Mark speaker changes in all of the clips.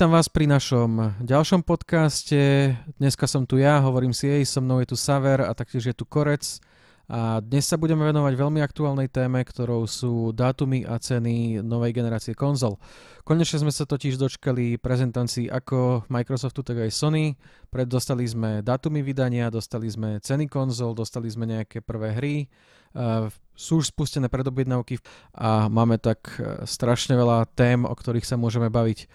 Speaker 1: vítam vás pri našom ďalšom podcaste. Dneska som tu ja, hovorím si jej, so mnou je tu Saver a taktiež je tu Korec. A dnes sa budeme venovať veľmi aktuálnej téme, ktorou sú dátumy a ceny novej generácie konzol. Konečne sme sa totiž dočkali prezentácií ako Microsoftu, tak aj Sony. Pred dostali sme dátumy vydania, dostali sme ceny konzol, dostali sme nejaké prvé hry, sú už spustené predobjednávky a máme tak e, strašne veľa tém, o ktorých sa môžeme baviť.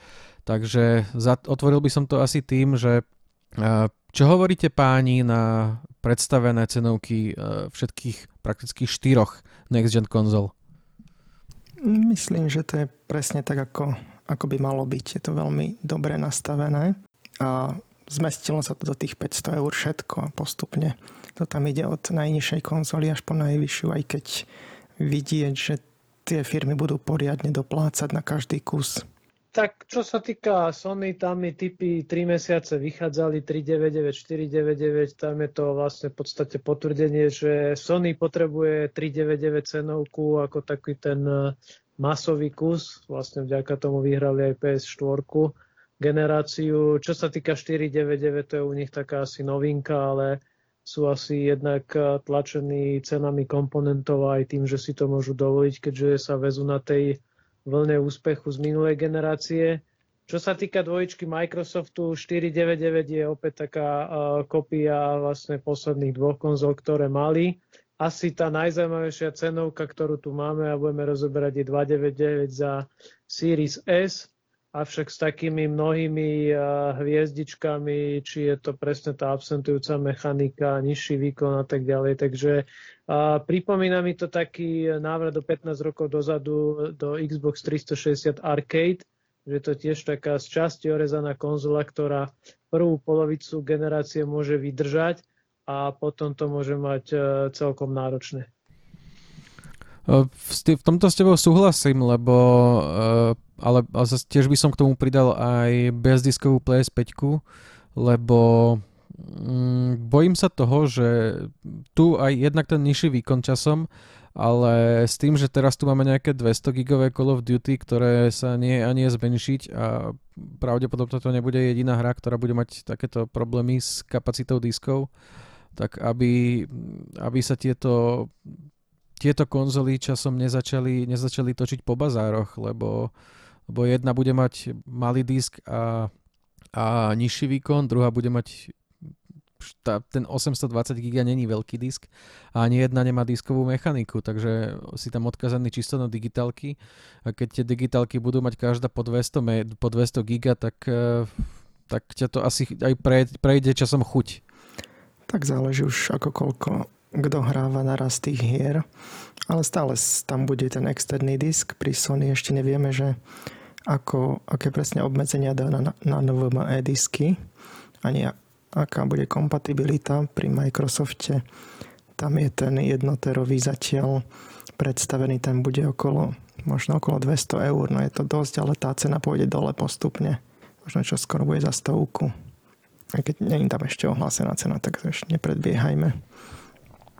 Speaker 1: Takže otvoril by som to asi tým, že e, čo hovoríte páni na predstavené cenovky uh, všetkých prakticky štyroch next gen konzol?
Speaker 2: Myslím, že to je presne tak, ako, ako by malo byť. Je to veľmi dobre nastavené a zmestilo sa to do tých 500 eur všetko postupne. To tam ide od najnižšej konzoly až po najvyššiu, aj keď vidieť, že tie firmy budú poriadne doplácať na každý kus.
Speaker 3: Tak čo sa týka Sony, tam mi typy 3 mesiace vychádzali 399, 499, tam je to vlastne v podstate potvrdenie, že Sony potrebuje 399 cenovku ako taký ten e, masový kus, vlastne vďaka tomu vyhrali aj PS4 generáciu. Čo sa týka 499, to je u nich taká asi novinka, ale sú asi jednak e, tlačení cenami komponentov aj tým, že si to môžu dovoliť, keďže sa vezú na tej vlne úspechu z minulej generácie. Čo sa týka dvojičky Microsoftu, 499 je opäť taká uh, kopia vlastne posledných dvoch konzol, ktoré mali. Asi tá najzaujímavejšia cenovka, ktorú tu máme a budeme rozoberať je 299 za Series S, avšak s takými mnohými uh, hviezdičkami, či je to presne tá absentujúca mechanika, nižší výkon a tak ďalej. Takže a pripomína mi to taký návrat do 15 rokov dozadu do Xbox 360 Arcade, že to tiež taká z časti orezaná konzola, ktorá prvú polovicu generácie môže vydržať a potom to môže mať celkom náročné.
Speaker 1: V tomto s tebou súhlasím, lebo e, ale, ale tiež by som k tomu pridal aj bezdiskovú PS5, lebo Mm, bojím sa toho, že tu aj jednak ten nižší výkon časom, ale s tým, že teraz tu máme nejaké 200 gigové Call of Duty, ktoré sa nie ani je zmenšiť a pravdepodobne to nebude jediná hra, ktorá bude mať takéto problémy s kapacitou diskov, tak aby, aby sa tieto, tieto konzoly časom nezačali, nezačali točiť po bazároch, lebo, lebo jedna bude mať malý disk a, a nižší výkon, druhá bude mať tá, ten 820 GB není veľký disk a ani jedna nemá diskovú mechaniku, takže si tam odkazaný čisto na digitálky a keď tie digitálky budú mať každá po 200, po 200 GB, tak, e, tak ťa to asi aj prejde časom chuť.
Speaker 2: Tak záleží už ako koľko kto hráva naraz tých hier, ale stále tam bude ten externý disk. Pri Sony ešte nevieme, že ako, aké presne obmedzenia dá na, na NVMe disky, ani aká bude kompatibilita pri Microsofte. Tam je ten jednoterový zatiaľ predstavený, ten bude okolo, možno okolo 200 eur, no je to dosť, ale tá cena pôjde dole postupne. Možno čo skoro bude za stovku. Aj keď nie je tam ešte ohlásená cena, tak ešte nepredbiehajme.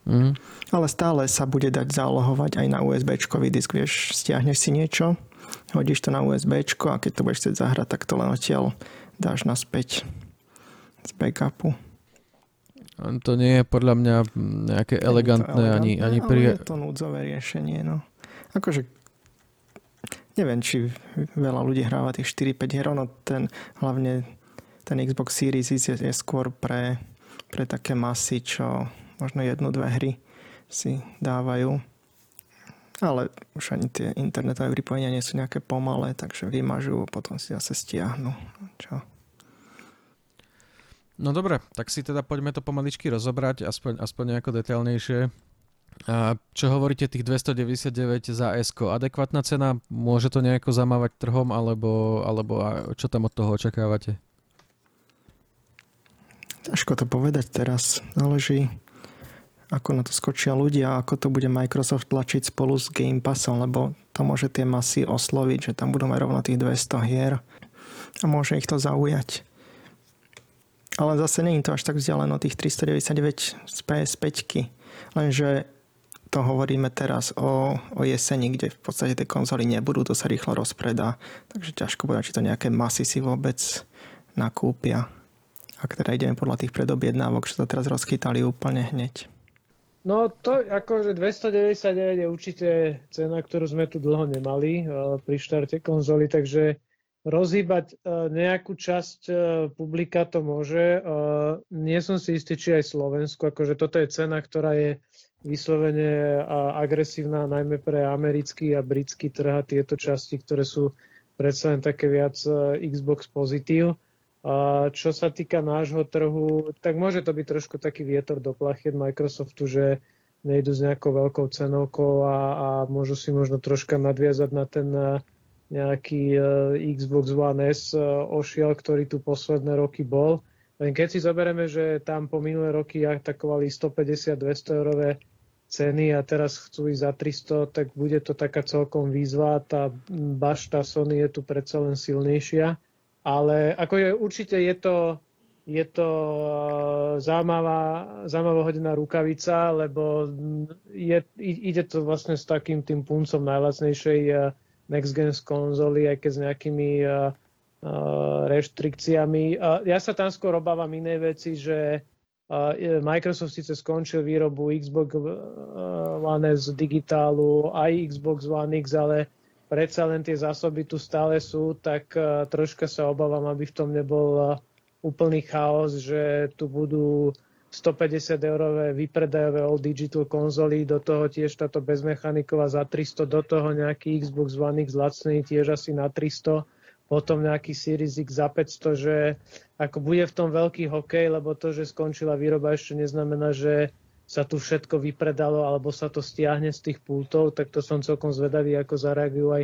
Speaker 2: Mm. Ale stále sa bude dať zálohovať aj na USB disk. Vieš, stiahneš si niečo, hodíš to na USB a keď to budeš chcieť zahrať, tak to len odtiaľ dáš naspäť z backupu.
Speaker 1: To nie je podľa mňa nejaké elegantné, elegantné ani, ani
Speaker 2: pri... je to núdzové riešenie, no. Akože neviem, či veľa ľudí hráva tých 4-5 hier, no ten hlavne ten Xbox Series je, je skôr pre, pre také masy, čo možno jednu, dve hry si dávajú. Ale už ani tie internetové pripojenia nie sú nejaké pomalé, takže vymažú a potom si zase stiahnu. Čo?
Speaker 1: No dobre, tak si teda poďme to pomaličky rozobrať, aspoň, aspoň nejako detailnejšie. A čo hovoríte tých 299 za S? Adekvátna cena? Môže to nejako zamávať trhom, alebo, alebo čo tam od toho očakávate?
Speaker 2: Ťažko to povedať teraz. Záleží, ako na to skočia ľudia, ako to bude Microsoft tlačiť spolu s Game Passom, lebo to môže tie masy osloviť, že tam budú mať rovno tých 200 hier a môže ich to zaujať. Ale zase je to až tak vzdialeno tých 399 z PS5. Lenže to hovoríme teraz o, o jeseni, kde v podstate tie konzoly nebudú, to sa rýchlo rozpredá. Takže ťažko povedať, či to nejaké masy si vôbec nakúpia. Ak teda ideme podľa tých predobjednávok, že to teraz rozchytali úplne hneď.
Speaker 3: No to akože 299 je určite cena, ktorú sme tu dlho nemali uh, pri štarte konzoly, takže rozhýbať uh, nejakú časť uh, publika to môže. Nie som si istý, či aj Slovensku, akože toto je cena, ktorá je vyslovene agresívna najmä pre americký a britský trh a tieto časti, ktoré sú predsa len také viac Xbox pozitív. Čo sa týka nášho trhu, tak môže to byť trošku taký vietor do plachiet Microsoftu, že nejdu s nejakou veľkou cenovkou a, a môžu si možno troška nadviazať na ten e, nejaký uh, Xbox One S uh, ošiel, ktorý tu posledné roky bol. Len keď si zoberieme, že tam po minulé roky atakovali 150-200 eurové ceny a teraz chcú ísť za 300, tak bude to taká celkom výzva. Tá bašta Sony je tu predsa len silnejšia. Ale ako je, určite je to, je to zaujímavá, zaujímavá hodená rukavica, lebo je, ide to vlastne s takým tým puncom najlacnejšej next gen konzoly, aj keď s nejakými reštrikciami. Ja sa tam skôr obávam inej veci, že Microsoft síce skončil výrobu Xbox One z digitálu, aj Xbox One X, ale predsa len tie zásoby tu stále sú, tak uh, troška sa obávam, aby v tom nebol uh, úplný chaos, že tu budú 150 eurové vypredajové all digital konzoly, do toho tiež táto bezmechaniková za 300, do toho nejaký Xbox One X lacný tiež asi na 300 potom nejaký Series X za 500, že ako bude v tom veľký hokej, lebo to, že skončila výroba ešte neznamená, že sa tu všetko vypredalo alebo sa to stiahne z tých pultov, tak to som celkom zvedavý, ako zareagujú aj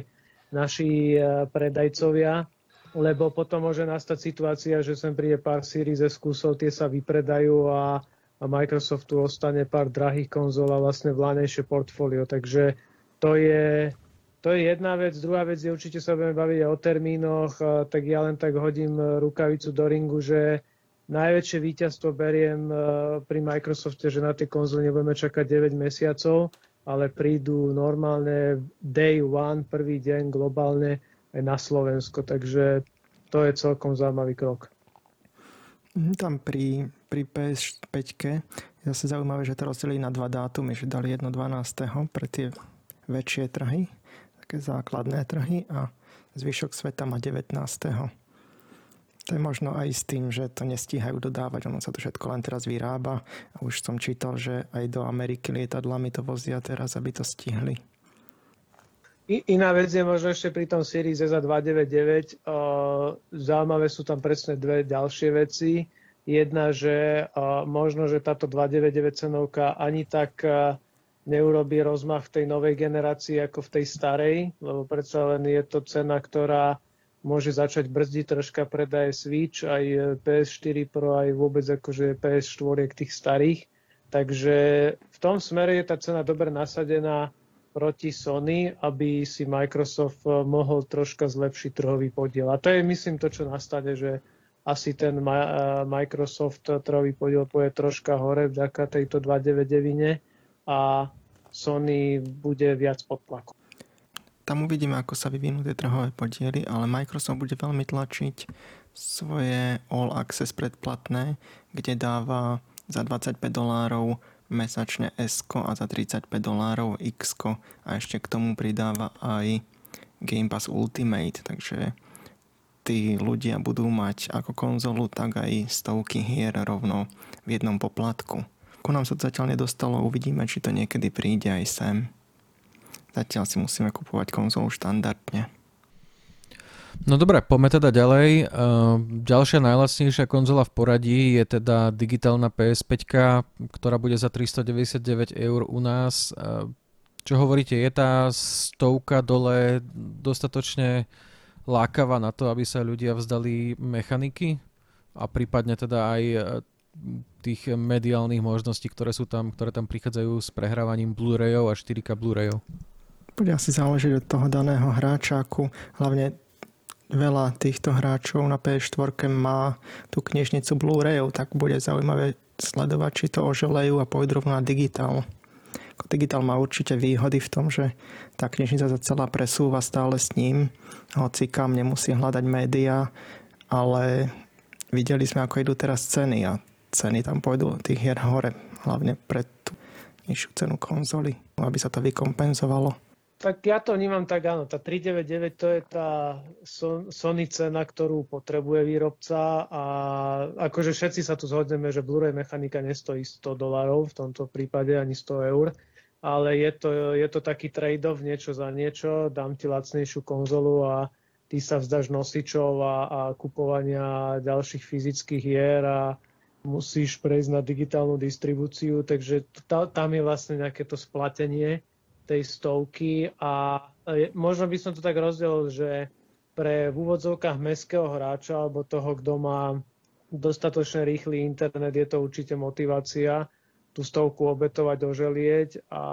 Speaker 3: naši e, predajcovia, lebo potom môže nastať situácia, že sem príde pár Series S kusov, tie sa vypredajú a, a Microsoftu ostane pár drahých konzol a vlastne vlánejšie portfólio. Takže to je, to je jedna vec. Druhá vec je, určite sa budeme baviť o termínoch, tak ja len tak hodím e, rukavicu do ringu, že najväčšie víťazstvo beriem e, pri Microsofte, že na tie konzole nebudeme čakať 9 mesiacov, ale prídu normálne day one, prvý deň globálne aj na Slovensko. Takže to je celkom zaujímavý krok.
Speaker 2: Mhm, tam pri, pri PS5 je zase zaujímavé, že to rozdelili na dva dátumy, že dali jedno 12. pre tie väčšie trhy také základné trhy a zvyšok sveta má 19. To je možno aj s tým, že to nestíhajú dodávať, ono sa to všetko len teraz vyrába a už som čítal, že aj do Ameriky lietadlami to vozia teraz, aby to stihli.
Speaker 3: Iná vec je možno ešte pri tom Series za 299. Zaujímavé sú tam presne dve ďalšie veci. Jedna, že možno, že táto 299 cenovka ani tak neurobí rozmach v tej novej generácii ako v tej starej, lebo predsa len je to cena, ktorá môže začať brzdiť troška predaje Switch, aj PS4 Pro, aj vôbec akože PS4 tých starých. Takže v tom smere je tá cena dobre nasadená proti Sony, aby si Microsoft mohol troška zlepšiť trhový podiel. A to je, myslím, to, čo nastane, že asi ten Microsoft trhový podiel pôjde troška hore vďaka tejto 299 a Sony bude viac pod tlakom.
Speaker 2: Tam uvidíme, ako sa vyvinú tie trhové podiely, ale Microsoft bude veľmi tlačiť svoje All Access predplatné, kde dáva za 25 dolárov mesačne S a za 35 dolárov X a ešte k tomu pridáva aj Game Pass Ultimate, takže tí ľudia budú mať ako konzolu, tak aj stovky hier rovno v jednom poplatku. Ku nám sa zatiaľ nedostalo, uvidíme, či to niekedy príde aj sem. Zatiaľ si musíme kupovať konzolu štandardne.
Speaker 1: No dobre, poďme teda ďalej. Uh, ďalšia najlacnejšia konzola v poradí je teda digitálna PS5, ktorá bude za 399 eur u nás. Uh, čo hovoríte, je tá stovka dole dostatočne lákava na to, aby sa ľudia vzdali mechaniky? A prípadne teda aj tých mediálnych možností, ktoré sú tam, ktoré tam prichádzajú s prehrávaním Blu-rayov a 4K Blu-rayov?
Speaker 2: Bude asi záležiť od toho daného hráčaku. Hlavne veľa týchto hráčov na PS4 má tú knižnicu Blu-rayov, tak bude zaujímavé sledovať, či to oželejú a pôjdu rovno na digitál. Digital má určite výhody v tom, že tá knižnica sa celá presúva stále s ním, hoci kam nemusí hľadať médiá, ale videli sme, ako idú teraz ceny a ceny tam pôjdu tých hier hore, hlavne pre tú nižšiu cenu konzoly, aby sa to vykompenzovalo.
Speaker 3: Tak ja to vnímam tak, áno, tá 399 to je tá Sony cena, ktorú potrebuje výrobca a akože všetci sa tu zhodneme, že Blu-ray mechanika nestojí 100 dolarov, v tomto prípade ani 100 eur, ale je to, je to taký trade-off niečo za niečo, dám ti lacnejšiu konzolu a ty sa vzdaš nosičov a, a kupovania ďalších fyzických hier a musíš prejsť na digitálnu distribúciu, takže tam je vlastne nejaké to splatenie tej stovky a možno by som to tak rozdelil, že pre v úvodzovkách mestského hráča alebo toho, kto má dostatočne rýchly internet, je to určite motivácia tú stovku obetovať, doželieť a,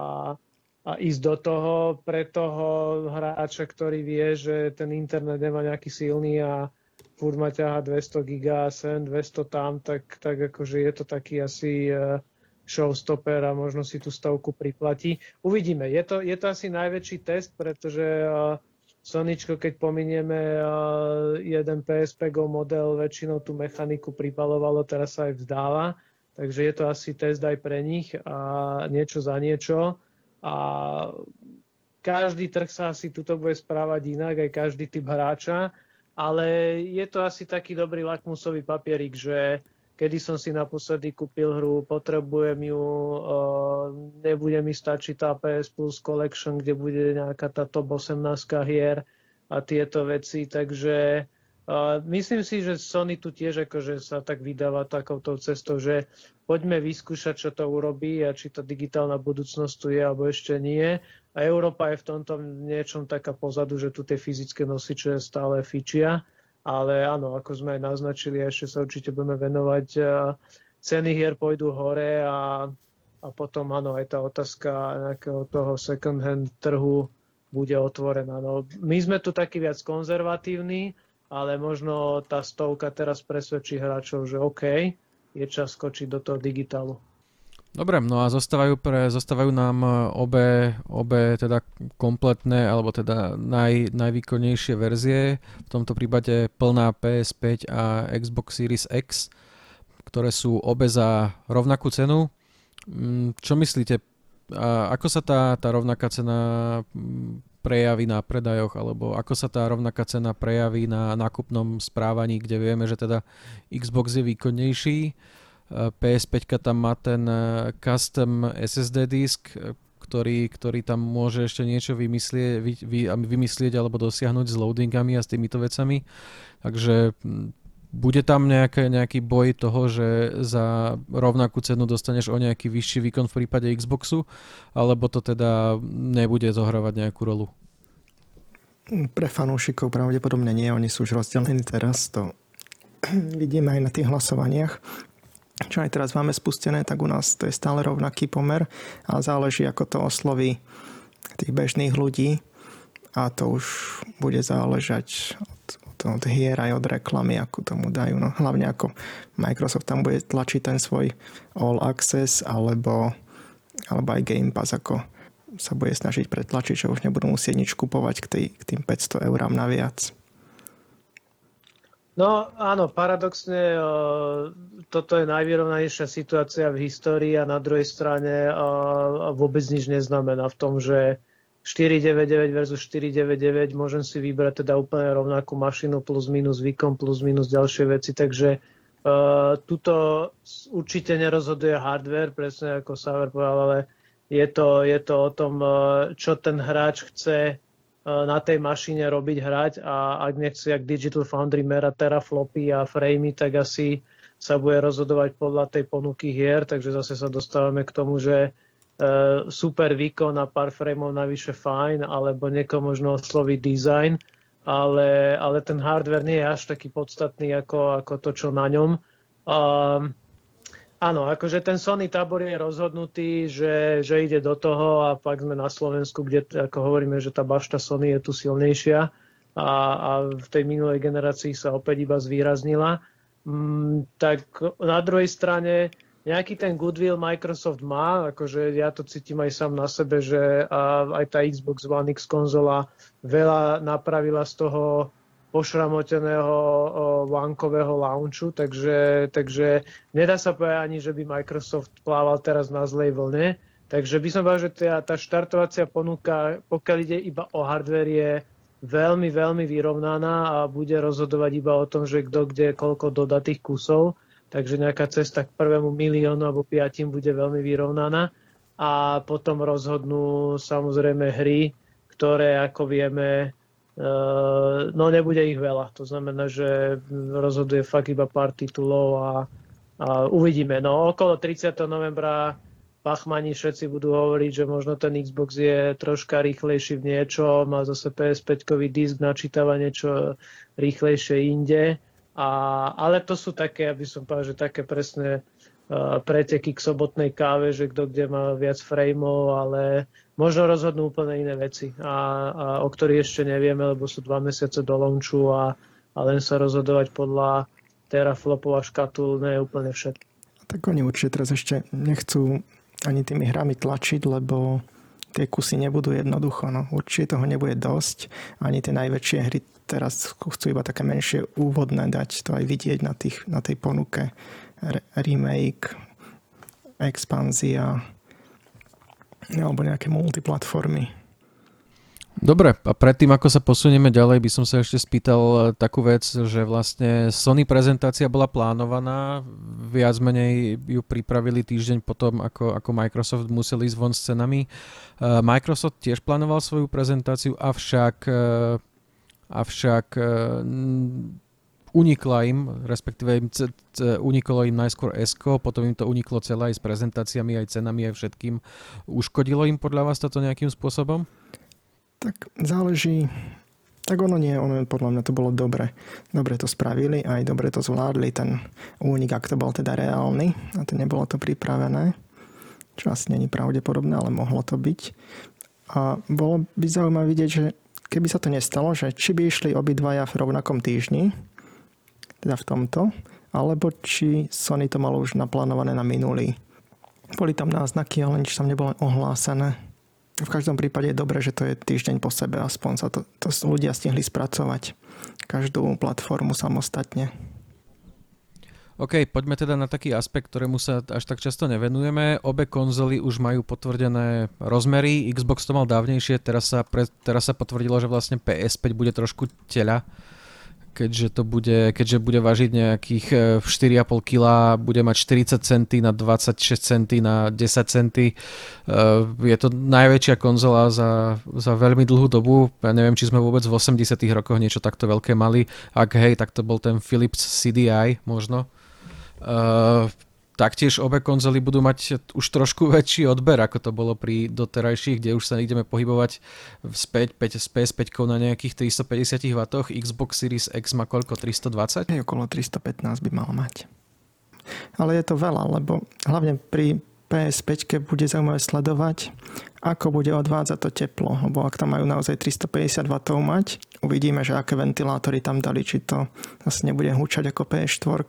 Speaker 3: a ísť do toho. Pre toho hráča, ktorý vie, že ten internet nemá nejaký silný a furt ma ťaha 200 giga sem, 200 tam, tak, tak akože je to taký asi uh, showstopper a možno si tú stovku priplatí. Uvidíme. Je to, je to asi najväčší test, pretože uh, Soničko, keď pominieme uh, jeden PSP Go model, väčšinou tú mechaniku pripalovalo, teraz sa aj vzdáva. Takže je to asi test aj pre nich a niečo za niečo. A každý trh sa asi tuto bude správať inak, aj každý typ hráča, ale je to asi taký dobrý lakmusový papierik, že kedy som si naposledy kúpil hru, potrebujem ju, nebude mi stačiť tá PS Plus Collection, kde bude nejaká tá top 18 hier a tieto veci, takže myslím si, že Sony tu tiež akože sa tak vydáva takouto cestou, že poďme vyskúšať, čo to urobí a či to digitálna budúcnosť tu je alebo ešte nie. A Európa je v tomto niečom taká pozadu, že tu tie fyzické nosiče stále fičia ale áno, ako sme aj naznačili, ešte sa určite budeme venovať. Ceny hier pôjdu hore a, a potom áno, aj tá otázka nejakého toho second hand trhu bude otvorená. No, my sme tu takí viac konzervatívni, ale možno tá stovka teraz presvedčí hráčov, že OK, je čas skočiť do toho digitálu.
Speaker 1: Dobre, no a zostávajú, pre, zostávajú nám e, obe, obe teda kompletné, alebo teda naj, najvýkonnejšie verzie, v tomto prípade plná PS5 a Xbox Series X, ktoré sú obe za rovnakú cenu. Mm, čo myslíte, a ako sa tá, tá rovnaká cena mm, prejaví na predajoch, alebo ako sa tá rovnaká cena prejaví na nákupnom správaní, kde vieme, že teda Xbox je výkonnejší, PS5 tam má ten eh, custom SSD disk, ktorý, ktorý tam môže ešte niečo vymyslieť, vy, vy, vymyslieť alebo dosiahnuť s loadingami a s týmito vecami. Takže bude tam nejaké, nejaký boj toho, že za rovnakú cenu dostaneš o nejaký vyšší výkon v prípade Xboxu, alebo to teda nebude zohrávať nejakú rolu?
Speaker 2: Pre fanúšikov pravdepodobne nie, oni sú už rozdelení teraz, to vidíme aj na tých hlasovaniach čo aj teraz máme spustené, tak u nás to je stále rovnaký pomer a záleží, ako to osloví tých bežných ľudí a to už bude záležať od, od hier aj od reklamy, ako tomu dajú. No, hlavne ako Microsoft tam bude tlačiť ten svoj All Access alebo, alebo aj Game Pass, ako sa bude snažiť pretlačiť, že už nebudú musieť nič kupovať k, tej, k tým 500 eurám naviac.
Speaker 3: No áno, paradoxne toto je najvyrovnanejšia situácia v histórii a na druhej strane vôbec nič neznamená v tom, že 499 versus 499 môžem si vybrať teda úplne rovnakú mašinu plus minus výkon plus minus ďalšie veci, takže tuto určite nerozhoduje hardware, presne ako Saver povedal, ale je to, je to o tom, čo ten hráč chce na tej mašine robiť, hrať a ak nechce jak Digital Foundry merať teraflopy a framey, tak asi sa bude rozhodovať podľa tej ponuky hier, takže zase sa dostávame k tomu, že e, super výkon a pár frameov navyše fajn, alebo niekoho možno osloví design, ale, ale ten hardware nie je až taký podstatný ako, ako to, čo na ňom. Um, Áno, akože ten Sony tábor je rozhodnutý, že, že ide do toho a pak sme na Slovensku, kde ako hovoríme, že tá bašta Sony je tu silnejšia a, a v tej minulej generácii sa opäť iba zvýraznila. Mm, tak na druhej strane nejaký ten goodwill Microsoft má, akože ja to cítim aj sám na sebe, že aj tá Xbox One X konzola veľa napravila z toho pošramoteného vankového launchu, takže, takže nedá sa povedať ani, že by Microsoft plával teraz na zlej vlne. Takže by som povedal, že tá, tá štartovacia ponuka, pokiaľ ide iba o hardware, je veľmi, veľmi vyrovnaná a bude rozhodovať iba o tom, že kto kde koľko dodá tých kusov. Takže nejaká cesta k prvému miliónu alebo piatim bude veľmi vyrovnaná. A potom rozhodnú samozrejme hry, ktoré, ako vieme, no nebude ich veľa. To znamená, že rozhoduje fakt iba pár titulov a, a uvidíme. No okolo 30. novembra pachmani všetci budú hovoriť, že možno ten Xbox je troška rýchlejší v niečo, má zase PS5-kový disk, načítava niečo rýchlejšie inde. A, ale to sú také, aby som povedal, že také presné uh, preteky k sobotnej káve, že kto kde má viac frameov, ale možno rozhodnú úplne iné veci, a, a o ktorých ešte nevieme, lebo sú dva mesiace do launchu a, a len sa rozhodovať podľa teraflopov a škatul nie je úplne všetko.
Speaker 2: Tak oni určite teraz ešte nechcú ani tými hrami tlačiť, lebo tie kusy nebudú jednoducho. No. Určite toho nebude dosť. Ani tie najväčšie hry teraz chcú iba také menšie úvodné dať. To aj vidieť na, tých, na tej ponuke. remake, expanzia, alebo nejaké multiplatformy.
Speaker 1: Dobre, a predtým ako sa posunieme ďalej, by som sa ešte spýtal e, takú vec, že vlastne Sony prezentácia bola plánovaná, viac menej ju pripravili týždeň potom, ako, ako Microsoft musel ísť von s cenami. E, Microsoft tiež plánoval svoju prezentáciu, avšak, e, avšak unikla im, respektíve im c- c- uniklo im najskôr ESCO, potom im to uniklo celé aj s prezentáciami, aj cenami, aj všetkým. Uškodilo im podľa vás toto nejakým spôsobom?
Speaker 2: Tak záleží, tak ono nie, ono podľa mňa to bolo dobre. Dobre to spravili, aj dobre to zvládli, ten únik, ak to bol teda reálny, a to nebolo to pripravené, čo asi není pravdepodobné, ale mohlo to byť. A bolo by zaujímavé vidieť, že keby sa to nestalo, že či by išli obidvaja v rovnakom týždni, teda v tomto, alebo či Sony to malo už naplánované na minulý. Boli tam náznaky, ale nič tam nebolo ohlásené. V každom prípade je dobré, že to je týždeň po sebe, aspoň sa to, to ľudia stihli spracovať. Každú platformu samostatne.
Speaker 1: OK, poďme teda na taký aspekt, ktorému sa až tak často nevenujeme. Obe konzoly už majú potvrdené rozmery, Xbox to mal dávnejšie, teraz sa, pre, teraz sa potvrdilo, že vlastne PS5 bude trošku teľa keďže to bude, keďže bude vážiť nejakých 4,5 e, kg, bude mať 40 centy na 26 centy na 10 centy. E, je to najväčšia konzola za, za veľmi dlhú dobu. Ja neviem, či sme vôbec v 80 rokoch niečo takto veľké mali. Ak hej, tak to bol ten Philips CDI možno. Taktiež obe konzoly budú mať už trošku väčší odber, ako to bolo pri doterajších, kde už sa ideme pohybovať späť 5, s PS5 na nejakých 350 W. Xbox Series X má koľko? 320?
Speaker 2: Aj okolo 315 by mal mať. Ale je to veľa, lebo hlavne pri PS5 bude zaujímavé sledovať, ako bude odvádzať to teplo, lebo ak tam majú naozaj 350 W mať, uvidíme, že aké ventilátory tam dali, či to zase nebude húčať ako PS4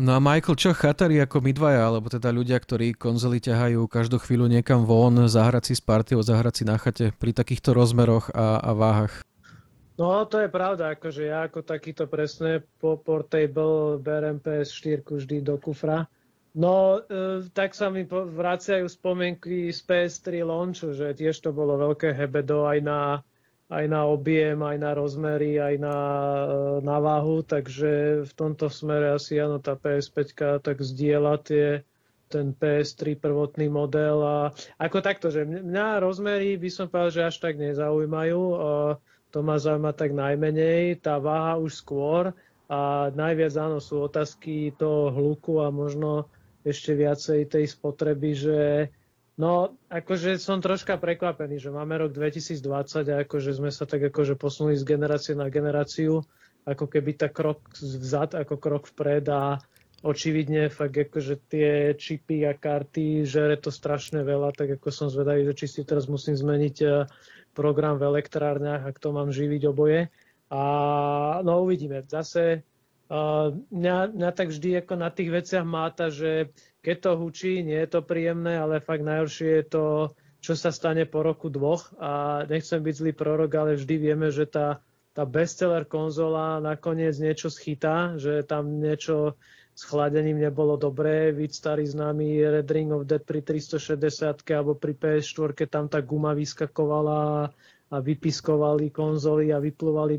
Speaker 1: No a Michael, čo chatari ako my dvaja, alebo teda ľudia, ktorí konzoly ťahajú každú chvíľu niekam von, zahrať si s partiou, zahrať si na chate pri takýchto rozmeroch a, a váhach?
Speaker 3: No to je pravda, akože ja ako takýto presne po portable berem PS4 vždy do kufra. No, e, tak sa mi vraciajú spomienky z PS3 launchu, že tiež to bolo veľké hebedo aj na aj na objem, aj na rozmery, aj na, e, na váhu, takže v tomto smere asi áno, tá PS5 tak zdieľa tie, ten PS3 prvotný model a ako takto, že mňa rozmery by som povedal, že až tak nezaujímajú, to ma zaujíma tak najmenej, tá váha už skôr a najviac áno sú otázky toho hluku a možno ešte viacej tej spotreby, že No, akože som troška prekvapený, že máme rok 2020 a akože sme sa tak akože posunuli z generácie na generáciu, ako keby tak krok vzad, ako krok vpred a očividne fakt akože tie čipy a karty žere to strašne veľa, tak ako som zvedavý, že či si teraz musím zmeniť eh, program v elektrárniach, ak to mám živiť oboje. A no uvidíme. Zase mňa, mňa tak vždy ako na tých veciach máta, že keď to hučí, nie je to príjemné, ale fakt najhoršie je to, čo sa stane po roku dvoch. A nechcem byť zlý prorok, ale vždy vieme, že tá, tá bestseller konzola nakoniec niečo schytá, že tam niečo s chladením nebolo dobré. Víc starý známy Red Ring of Dead pri 360 alebo pri PS4 tam tá guma vyskakovala a vypiskovali konzoly a vyplúvali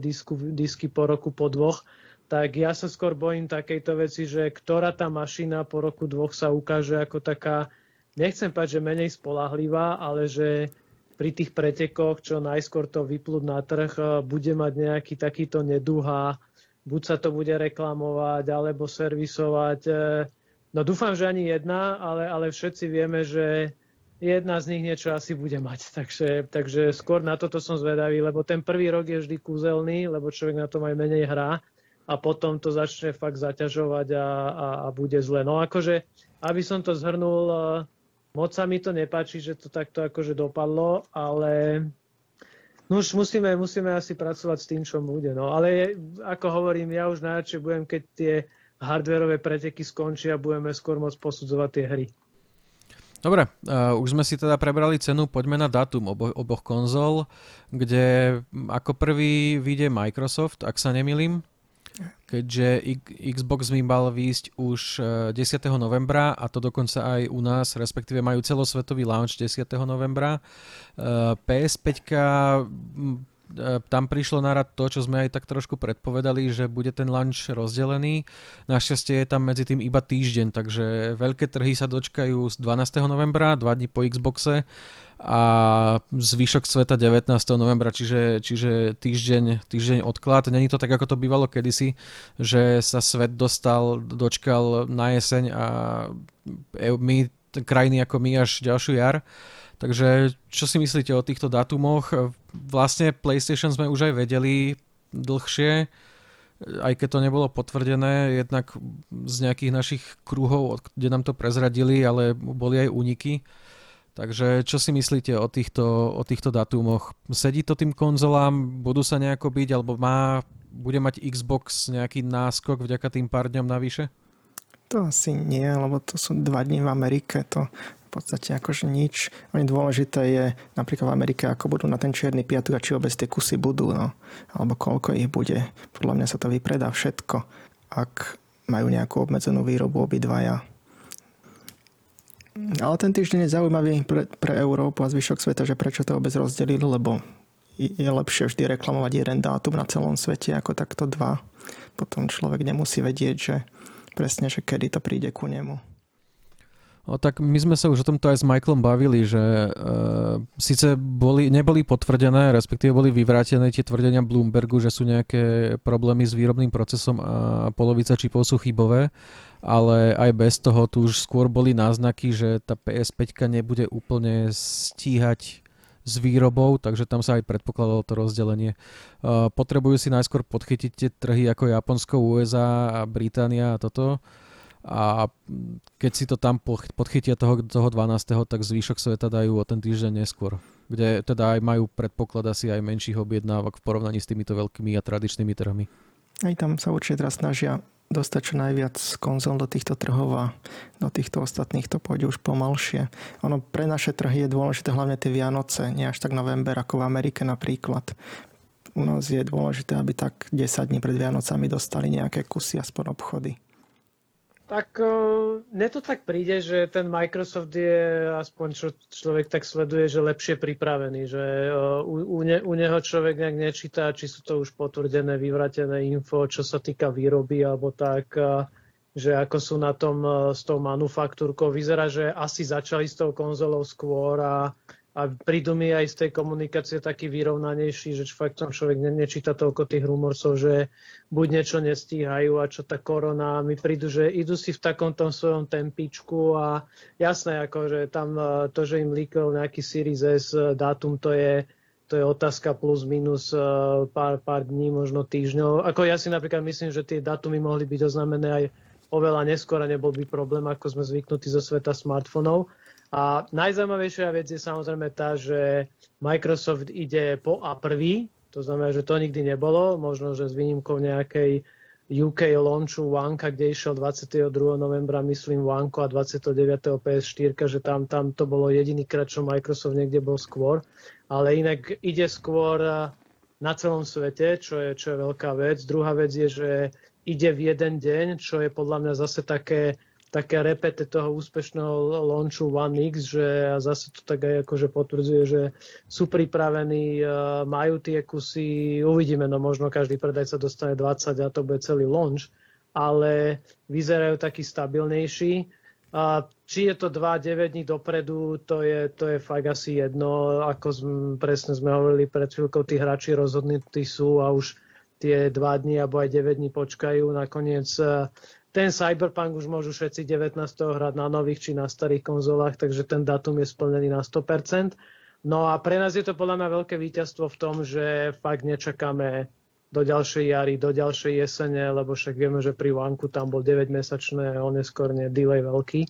Speaker 3: disky po roku po dvoch tak ja sa skôr bojím takejto veci, že ktorá tá mašina po roku dvoch sa ukáže ako taká, nechcem povedať, že menej spolahlivá, ale že pri tých pretekoch, čo najskôr to vyplúť na trh, eh, bude mať nejaký takýto neduha, buď sa to bude reklamovať, alebo servisovať. Eh, no dúfam, že ani jedna, ale, ale všetci vieme, že jedna z nich niečo asi bude mať. Takže, takže skôr na toto som zvedavý, lebo ten prvý rok je vždy kúzelný, lebo človek na tom aj menej hrá a potom to začne fakt zaťažovať a, a, a bude zle. No akože, aby som to zhrnul, e, moc sa mi to nepáči, že to takto akože dopadlo, ale no už musíme, musíme asi pracovať s tým, čo bude. No ale ako hovorím, ja už najradšej budem, keď tie hardwareové preteky skončia, budeme skôr môcť posudzovať tie hry.
Speaker 1: Dobre, uh, už sme si teda prebrali cenu, poďme na dátum obo, oboch konzol, kde ako prvý vyjde Microsoft, ak sa nemilím keďže Xbox by mal výjsť už 10. E, novembra a to dokonca aj u nás, respektíve majú celosvetový launch 10. novembra. E, PS5 e, tam prišlo na rad to, čo sme aj tak trošku predpovedali, že bude ten launch rozdelený. Našťastie je tam medzi tým iba týždeň, takže veľké trhy sa dočkajú z 12. novembra, dva dní po Xboxe a zvyšok sveta 19. novembra, čiže, čiže týždeň, týždeň odklad. Není to tak, ako to bývalo kedysi, že sa svet dostal, dočkal na jeseň a my, krajiny ako my až ďalšiu jar. Takže čo si myslíte o týchto datumoch? Vlastne PlayStation sme už aj vedeli dlhšie, aj keď to nebolo potvrdené, jednak z nejakých našich kruhov, kde nám to prezradili, ale boli aj úniky. Takže čo si myslíte o týchto, o týchto datumoch? Sedí to tým konzolám? Budú sa nejako byť? Alebo má, bude mať Xbox nejaký náskok vďaka tým pár dňom navyše?
Speaker 2: To asi nie, lebo to sú dva dní v Amerike. To podstate akože nič. Oni dôležité je napríklad v Amerike, ako budú na ten čierny piatok a či vôbec tie kusy budú, no. alebo koľko ich bude. Podľa mňa sa to vypredá všetko, ak majú nejakú obmedzenú výrobu obidvaja ale ten týždeň je zaujímavý pre, pre Európu a zvyšok sveta, že prečo to vôbec rozdelili, lebo je lepšie vždy reklamovať jeden dátum na celom svete ako takto dva. Potom človek nemusí vedieť, že presne, že kedy to príde ku nemu.
Speaker 1: O, tak my sme sa už o tomto aj s Michaelom bavili, že uh, síce boli, neboli potvrdené, respektíve boli vyvrátené tie tvrdenia Bloombergu, že sú nejaké problémy s výrobným procesom a polovica čipov sú chybové, ale aj bez toho tu už skôr boli náznaky, že tá PS5 nebude úplne stíhať s výrobou, takže tam sa aj predpokladalo to rozdelenie. Potrebujú si najskôr podchytiť tie trhy ako Japonsko, USA a Británia a toto a keď si to tam podchytia toho, toho 12., tak zvyšok sveta dajú o ten týždeň neskôr, kde teda aj majú predpoklad asi aj menších objednávok v porovnaní s týmito veľkými a tradičnými trhmi.
Speaker 2: Aj tam sa určite teraz snažia dostať čo najviac konzol do týchto trhov a do týchto ostatných to pôjde už pomalšie. Ono pre naše trhy je dôležité hlavne tie Vianoce, nie až tak november ako v Amerike napríklad. U nás je dôležité, aby tak 10 dní pred Vianocami dostali nejaké kusy aspoň obchody.
Speaker 3: Tak mne to tak príde, že ten Microsoft je, aspoň čo človek tak sleduje, že lepšie pripravený, že u, u, ne, u neho človek nejak nečíta, či sú to už potvrdené, vyvratené info, čo sa týka výroby alebo tak, že ako sú na tom s tou manufaktúrkou. Vyzerá, že asi začali s tou konzolou skôr a a prídu mi aj z tej komunikácie taký vyrovnanejší, že fakt tam človek ne, nečíta toľko tých rumorsov, že buď niečo nestíhajú a čo tá korona, mi prídu, že idú si v takom tom svojom tempičku a jasné, ako, že tam e, to, že im líkol nejaký Series S e, dátum, to je, to je otázka plus minus e, pár, pár dní, možno týždňov. Ako ja si napríklad myslím, že tie dátumy mohli byť oznámené aj oveľa neskôr a nebol by problém, ako sme zvyknutí zo sveta smartfónov. A najzaujímavejšia vec je samozrejme tá, že Microsoft ide po A1, to znamená, že to nikdy nebolo, možno, že s výnimkou nejakej UK launchu Wanka, kde išiel 22. novembra, myslím, Wanko a 29. PS4, že tam, tam to bolo jediný krát, čo Microsoft niekde bol skôr. Ale inak ide skôr na celom svete, čo je, čo je veľká vec. Druhá vec je, že ide v jeden deň, čo je podľa mňa zase také také repete toho úspešného launchu One X, že zase to tak aj akože potvrdzuje, že sú pripravení, majú tie kusy, uvidíme, no možno každý predajca dostane 20 a to bude celý launch, ale vyzerajú taký stabilnejší. A či je to 2-9 dní dopredu, to je, to je fakt asi jedno, ako sme, presne sme hovorili pred chvíľkou, tí hráči rozhodnutí sú a už tie 2 dní alebo aj 9 dní počkajú. Nakoniec ten Cyberpunk už môžu všetci 19. hrať na nových či na starých konzolách, takže ten datum je splnený na 100%. No a pre nás je to podľa mňa veľké víťazstvo v tom, že fakt nečakáme do ďalšej jary, do ďalšej jesene, lebo však vieme, že pri Vanku tam bol 9-mesačné oneskorne delay veľký.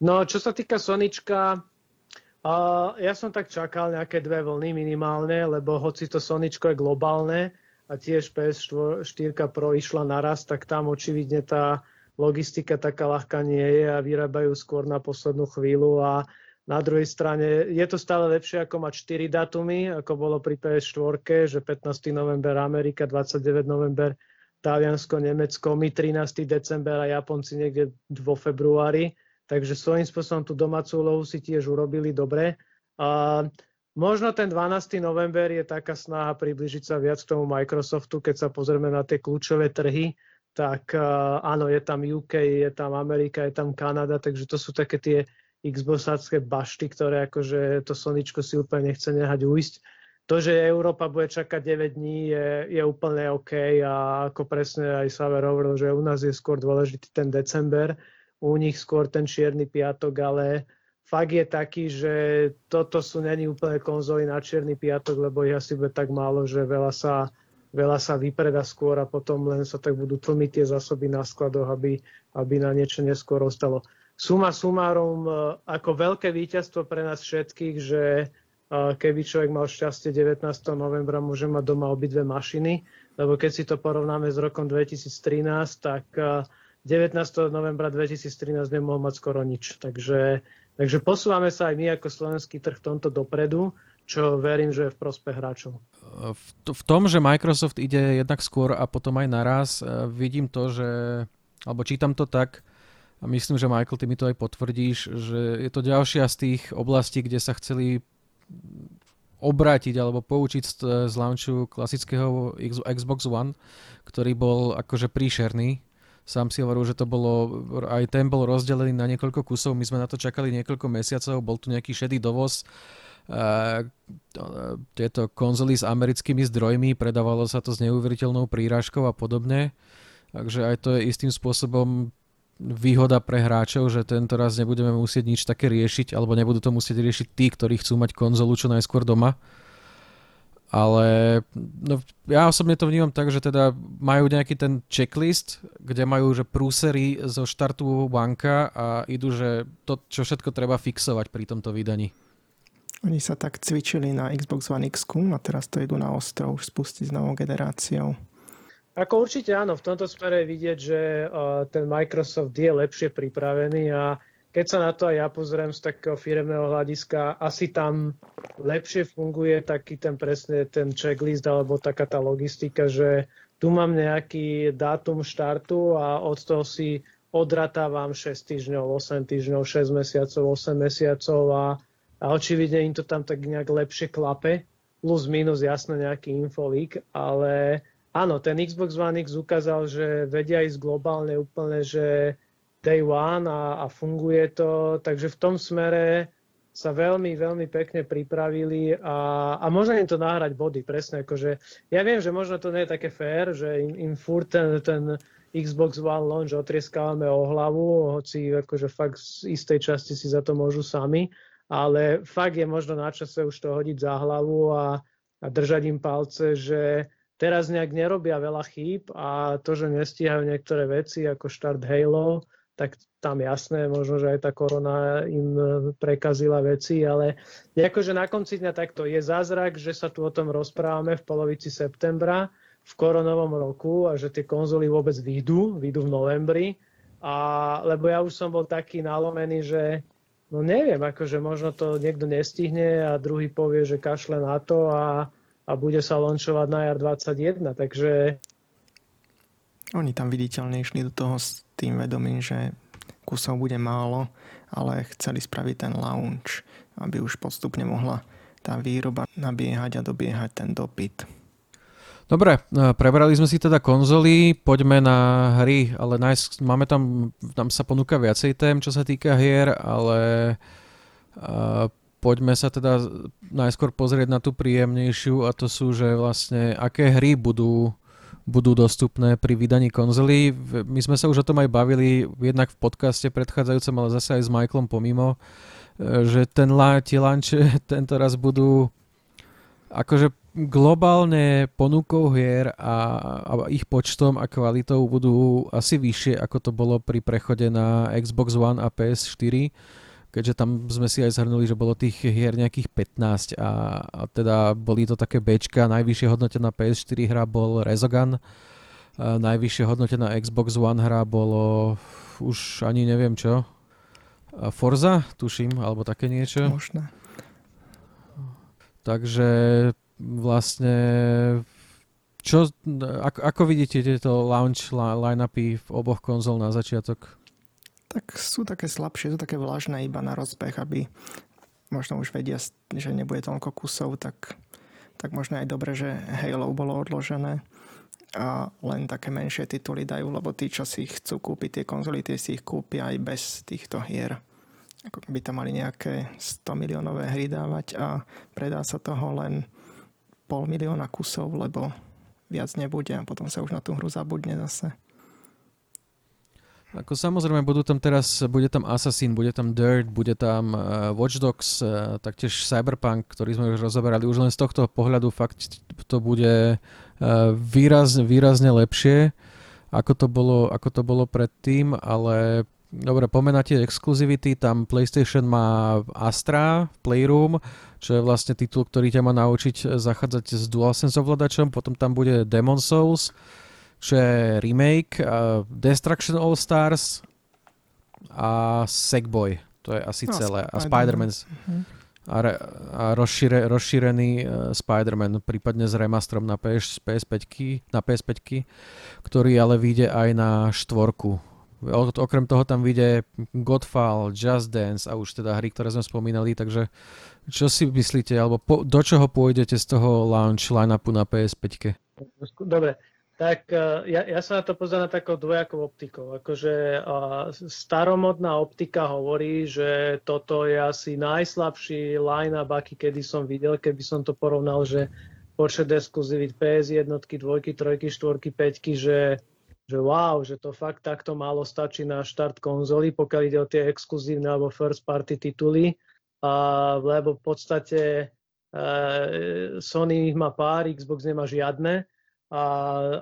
Speaker 3: No čo sa týka Sonička, uh, ja som tak čakal nejaké dve vlny minimálne, lebo hoci to Soničko je globálne a tiež PS4 Pro išla naraz, tak tam očividne tá logistika taká ľahká nie je a vyrábajú skôr na poslednú chvíľu a na druhej strane je to stále lepšie ako mať 4 datumy, ako bolo pri PS4, že 15. november Amerika, 29 november Taliansko, Nemecko, my 13. december a Japonci niekde vo februári. Takže svojím spôsobom tú domácu úlohu si tiež urobili dobre. A možno ten 12. november je taká snaha približiť sa viac k tomu Microsoftu, keď sa pozrieme na tie kľúčové trhy, tak uh, áno, je tam UK, je tam Amerika, je tam Kanada, takže to sú také tie Xboxácké bašty, ktoré akože to Soničko si úplne nechce nehať ujsť. To, že Európa bude čakať 9 dní, je, je úplne OK a ako presne aj Saver hovoril, že u nás je skôr dôležitý ten december, u nich skôr ten čierny piatok, ale fakt je taký, že toto sú není úplne konzoly na čierny piatok, lebo ich asi bude tak málo, že veľa sa veľa sa vypreda skôr a potom len sa tak budú tlmiť tie zásoby na skladoch, aby, aby na niečo neskôr ostalo. Suma sumárom, e, ako veľké víťazstvo pre nás všetkých, že e, keby človek mal šťastie 19. novembra, môže mať doma obidve mašiny, lebo keď si to porovnáme s rokom 2013, tak 19. E, novembra 2013 nemohol mať skoro nič. Takže, takže posúvame sa aj my ako slovenský trh v tomto dopredu čo verím, že je v prospech hráčov.
Speaker 1: V, v tom, že Microsoft ide jednak skôr a potom aj naraz, e, vidím to, že, alebo čítam to tak, a myslím, že Michael, ty mi to aj potvrdíš, že je to ďalšia z tých oblastí, kde sa chceli obrátiť alebo poučiť z launchu klasického Xbox One, ktorý bol akože príšerný. Sám si hovoril, že to bolo, aj ten bol rozdelený na niekoľko kusov, my sme na to čakali niekoľko mesiacov, bol tu nejaký šedý dovoz, tieto konzoly s americkými zdrojmi, predávalo sa to s neuveriteľnou prírážkou a podobne. Takže aj to je istým spôsobom výhoda pre hráčov, že tento raz nebudeme musieť nič také riešiť, alebo nebudú to musieť riešiť tí, ktorí chcú mať konzolu čo najskôr doma. Ale no, ja osobne to vnímam tak, že teda majú nejaký ten checklist, kde majú že prúsery zo štartu banka a idú, že to, čo všetko treba fixovať pri tomto vydaní.
Speaker 2: Oni sa tak cvičili na Xbox One X a teraz to idú na ostro už spustiť s novou generáciou.
Speaker 3: Ako určite áno, v tomto smere vidieť, že ten Microsoft je lepšie pripravený a keď sa na to aj ja pozriem z takého firmného hľadiska, asi tam lepšie funguje taký ten presne ten checklist alebo taká tá logistika, že tu mám nejaký dátum štartu a od toho si odratávam 6 týždňov, 8 týždňov, 6 mesiacov, 8 mesiacov a a očividne im to tam tak nejak lepšie klape, plus minus jasne nejaký infolík, ale áno, ten Xbox One X ukázal, že vedia ísť globálne úplne, že day one a, a funguje to, takže v tom smere sa veľmi, veľmi pekne pripravili a, a možno im to nahrať body, presne akože, ja viem, že možno to nie je také fér, že im, im furt ten, ten Xbox One launch otrieskávame o hlavu, hoci akože fakt z istej časti si za to môžu sami, ale fakt je možno na čase už to hodiť za hlavu a, a držať im palce, že teraz nejak nerobia veľa chýb a to, že nestíhajú niektoré veci ako štart Halo, tak tam jasné, možno, že aj tá korona im prekazila veci, ale akože na konci dňa takto je zázrak, že sa tu o tom rozprávame v polovici septembra. v koronovom roku a že tie konzoly vôbec vyjdú, vyjdú v novembri. A, lebo ja už som bol taký nalomený, že no neviem, akože možno to niekto nestihne a druhý povie, že kašle na to a, a bude sa lončovať na jar 21. Takže...
Speaker 2: Oni tam viditeľne išli do toho s tým vedomím, že kusov bude málo, ale chceli spraviť ten launch, aby už postupne mohla tá výroba nabiehať a dobiehať ten dopyt.
Speaker 1: Dobre, e, prebrali sme si teda konzoly, poďme na hry, ale najs- máme tam, tam sa ponúka viacej tém, čo sa týka hier, ale uh, poďme sa teda najskôr pozrieť na tú príjemnejšiu a to sú, že vlastne aké hry budú, budú dostupné pri vydaní konzoly. My sme sa už o tom aj bavili jednak v podcaste predchádzajúcom, ale zase aj s Michaelom pomimo, e, že ten, tie lanče tento raz budú akože globálne ponukou hier a, a ich počtom a kvalitou budú asi vyššie, ako to bolo pri prechode na Xbox One a PS4, keďže tam sme si aj zhrnuli, že bolo tých hier nejakých 15 a, a teda boli to také Bčka, najvyššie hodnotená PS4 hra bol Rezogun, najvyššie hodnotená Xbox One hra bolo už ani neviem čo, Forza, tuším, alebo také niečo.
Speaker 2: Možné.
Speaker 1: Takže vlastne čo, ako, ako vidíte tieto launch line-upy v oboch konzol na začiatok?
Speaker 2: Tak sú také slabšie, sú také vlažné iba na rozbeh, aby možno už vedia, že nebude toľko kusov, tak, tak možno aj dobre, že Halo bolo odložené a len také menšie tituly dajú, lebo tí, čo si chcú kúpiť tie konzoly, tie si ich kúpia aj bez týchto hier. Ako by tam mali nejaké 100 miliónové hry dávať a predá sa toho len pol milióna kusov, lebo viac nebude a potom sa už na tú hru zabudne zase.
Speaker 1: Ako samozrejme, budú tam teraz, bude tam Assassin, bude tam Dirt, bude tam uh, Watch Dogs, uh, taktiež Cyberpunk, ktorý sme už rozoberali. Už len z tohto pohľadu fakt to bude uh, výrazne, výrazne lepšie, ako to bolo, ako to bolo predtým, ale Dobre, pomenáte exkluzivity, tam PlayStation má Astra, Playroom, čo je vlastne titul, ktorý ťa má naučiť zachádzať s DualSense ovladačom, potom tam bude Demon Souls, čo je remake, uh, Destruction All Stars a Sackboy, to je asi no, celé, a Spider-Man. Uh-huh. A, re, a rozšíre, rozšírený uh, Spider-Man, prípadne s remastrom na PS, PS5, na PS5, ktorý ale vyjde aj na štvorku Okrem toho tam vyjde Godfall, Just Dance a už teda hry, ktoré sme spomínali, takže čo si myslíte, alebo po, do čoho pôjdete z toho launch line-upu na PS5?
Speaker 3: Dobre, tak uh, ja, ja sa na to pozerám takou dvojakou optikou. Akože staromodná optika hovorí, že toto je asi najslabší line-up, aký kedy som videl, keby som to porovnal, že počet exkluzivít PS jednotky, dvojky, trojky, štvorky, peťky, že že wow, že to fakt takto málo stačí na štart konzoly, pokiaľ ide o tie exkluzívne alebo first party tituly, a, lebo v podstate e, Sony ich má pár, Xbox nemá žiadne a,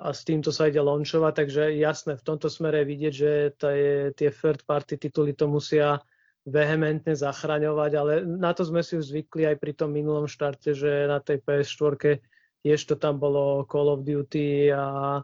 Speaker 3: a s týmto sa ide launchovať, takže jasné, v tomto smere vidieť, že tie, tie third party tituly to musia vehementne zachraňovať, ale na to sme si už zvykli aj pri tom minulom štarte, že na tej PS4 tiež to tam bolo Call of Duty a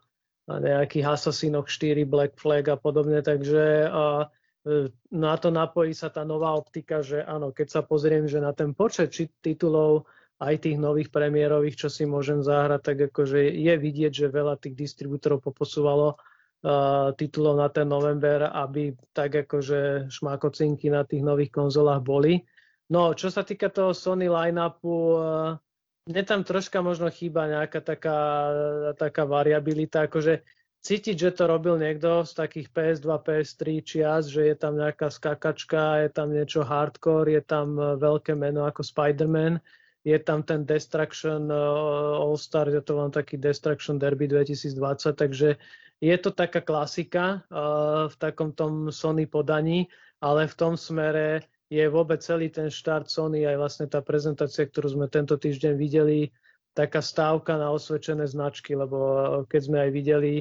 Speaker 3: nejakých Assassinoch 4, Black Flag a podobne, takže a, e, na to napojí sa tá nová optika, že áno, keď sa pozriem, že na ten počet či titulov aj tých nových premiérových, čo si môžem zahrať, tak akože je vidieť, že veľa tých distribútorov poposúvalo uh, titulov na ten november, aby tak akože šmákocinky na tých nových konzolách boli. No, čo sa týka toho Sony line-upu, uh, mne tam troška možno chýba nejaká taká, taká variabilita, akože cítiť, že to robil niekto z takých PS2, PS3 čias, že je tam nejaká skakačka, je tam niečo hardcore, je tam e, veľké meno ako Spider-Man, je tam ten Destruction e, All-Star, je to vám taký Destruction Derby 2020, takže je to taká klasika uh, v takom tom Sony podaní, ale v tom smere je vôbec celý ten štart Sony, aj vlastne tá prezentácia, ktorú sme tento týždeň videli, taká stávka na osvedčené značky, lebo eh, keď sme aj videli,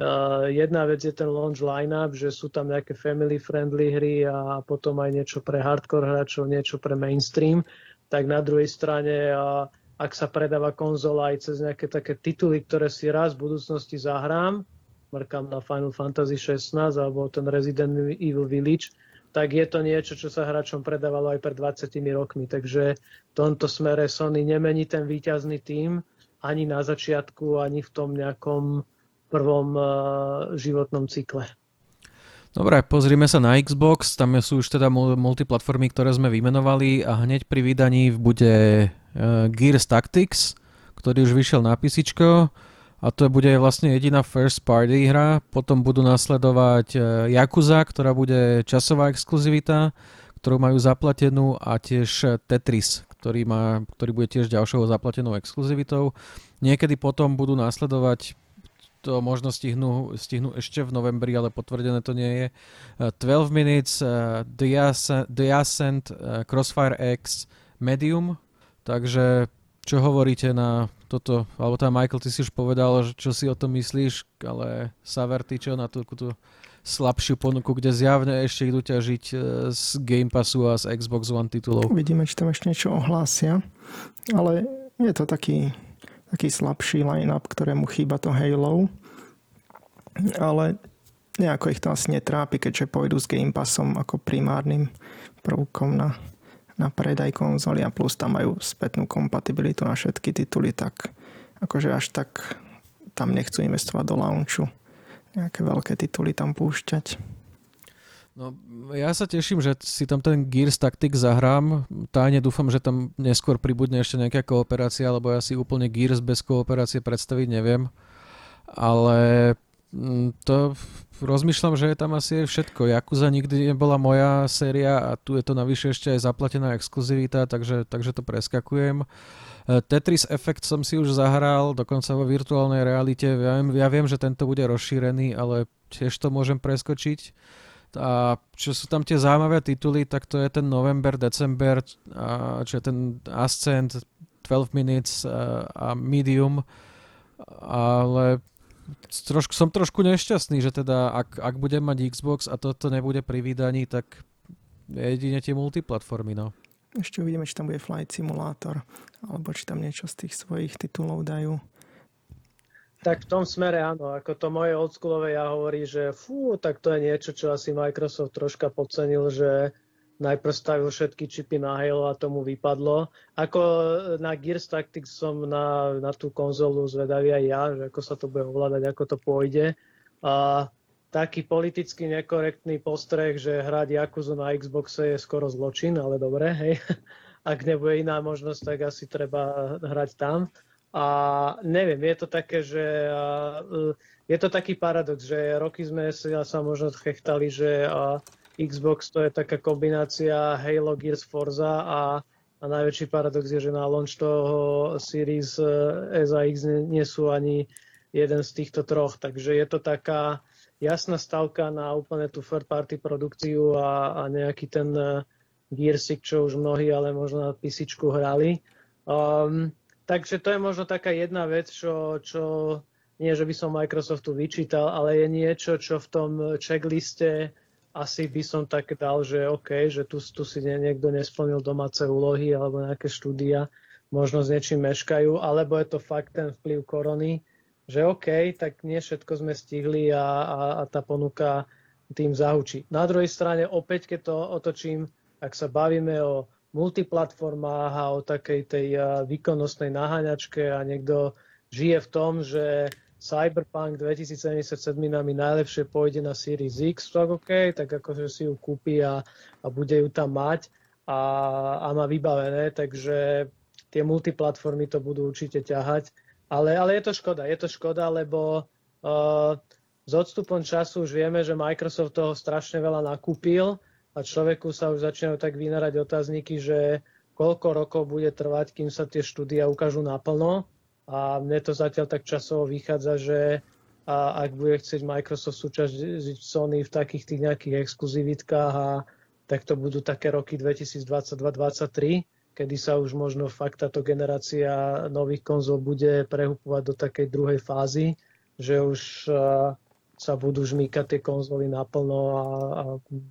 Speaker 3: uh, jedna vec je ten launch lineup, že sú tam nejaké family friendly hry a potom aj niečo pre hardcore hráčov, niečo pre mainstream, tak na druhej strane uh, ak sa predáva konzola aj cez nejaké také tituly, ktoré si raz v budúcnosti zahrám, mrkám na Final Fantasy 16 alebo ten Resident Evil Village, tak je to niečo, čo sa hráčom predávalo aj pred 20 rokmi. Takže v tomto smere Sony nemení ten výťazný tým ani na začiatku, ani v tom nejakom prvom uh, životnom cykle.
Speaker 1: Dobre, pozrime sa na Xbox, tam sú už teda multiplatformy, ktoré sme vymenovali a hneď pri vydaní bude uh, Gears Tactics, ktorý už vyšiel na PC a to bude vlastne jediná first party hra, potom budú nasledovať uh, Yakuza, ktorá bude časová exkluzivita, ktorú majú zaplatenú a tiež Tetris, ktorý, má, ktorý bude tiež ďalšou zaplatenou exkluzivitou. Niekedy potom budú nasledovať to možno stihnú, stihnú ešte v novembri, ale potvrdené to nie je. 12 uh, Minutes, The, Ascent, The Ascent Crossfire X, Medium, takže čo hovoríte na toto, alebo tam Michael, ty si už povedal, čo si o tom myslíš, ale Saver, ty čo na tú, tú slabšiu ponuku, kde zjavne ešte idú ťažiť z Game Passu a z Xbox One titulov.
Speaker 2: Uvidíme, či tam ešte niečo ohlásia, ale je to taký taký slabší line-up, ktorému chýba to Halo. Ale nejako ich to asi netrápi, keďže pôjdu s Game Passom ako primárnym prvkom na, na predaj konzoly a plus tam majú spätnú kompatibilitu na všetky tituly, tak akože až tak tam nechcú investovať do launchu nejaké veľké tituly tam púšťať.
Speaker 1: No, ja sa teším, že si tam ten Gears Tactics zahrám. Táne dúfam, že tam neskôr pribudne ešte nejaká kooperácia, lebo ja si úplne Gears bez kooperácie predstaviť neviem. Ale to rozmýšľam, že je tam asi všetko. Yakuza nikdy nebola moja séria a tu je to navyše ešte aj zaplatená exkluzivita, takže, takže to preskakujem. E, Tetris Effect som si už zahral, dokonca vo virtuálnej realite. Ja viem, ja viem, že tento bude rozšírený, ale tiež to môžem preskočiť. A čo sú tam tie zaujímavé tituly, tak to je ten november, december, a čo je ten Ascent, 12 Minutes a, a Medium. Ale trošku, som trošku nešťastný, že teda ak, ak budem mať Xbox a toto nebude pri vydaní, tak jedine tie multiplatformy, no.
Speaker 2: Ešte uvidíme, či tam bude Flight Simulator, alebo či tam niečo z tých svojich titulov dajú.
Speaker 3: Tak v tom smere áno, ako to moje oldschoolové ja hovorí, že fú, tak to je niečo, čo asi Microsoft troška podcenil, že najprv stavil všetky čipy na Halo a tomu vypadlo. Ako na Gears Tactics som na, na tú konzolu zvedavý aj ja, že ako sa to bude ovládať, ako to pôjde. A taký politicky nekorektný postreh, že hrať Yakuza na Xboxe je skoro zločin, ale dobre, hej. Ak nebude iná možnosť, tak asi treba hrať tam. A neviem, je to také, že je to taký paradox, že roky sme sa možno chechtali, že Xbox to je taká kombinácia Halo, Gears, Forza a, a najväčší paradox je, že na launch toho Series e, S a X nie sú ani jeden z týchto troch, takže je to taká jasná stavka na úplne tú third party produkciu a, a nejaký ten e, Gearsik, čo už mnohí ale možno na PC hrali. Um, Takže to je možno taká jedna vec, čo, čo nie, že by som Microsoftu vyčítal, ale je niečo, čo v tom checkliste asi by som tak dal, že OK, že tu, tu si niekto nesplnil domáce úlohy alebo nejaké štúdia, možno s niečím meškajú, alebo je to fakt ten vplyv korony, že OK, tak nie všetko sme stihli a, a, a tá ponuka tým zahučí. Na druhej strane, opäť, keď to otočím, ak sa bavíme o multiplatformách a o takej tej výkonnostnej naháňačke a niekto žije v tom, že Cyberpunk 2077 nami najlepšie pôjde na Series X, tak OK, tak akože si ju kúpi a, a bude ju tam mať a, a má vybavené, takže tie multiplatformy to budú určite ťahať. Ale, ale je to škoda, je to škoda, lebo uh, s odstupom času už vieme, že Microsoft toho strašne veľa nakúpil a človeku sa už začínajú tak vynárať otázniky, že koľko rokov bude trvať, kým sa tie štúdia ukážu naplno. A mne to zatiaľ tak časovo vychádza, že a ak bude chcieť Microsoft súčasť Sony v takých tých nejakých exkluzivitkách, a, tak to budú také roky 2022-2023, kedy sa už možno fakt táto generácia nových konzol bude prehupovať do takej druhej fázy, že už sa budú žmýkať tie konzoly naplno a, a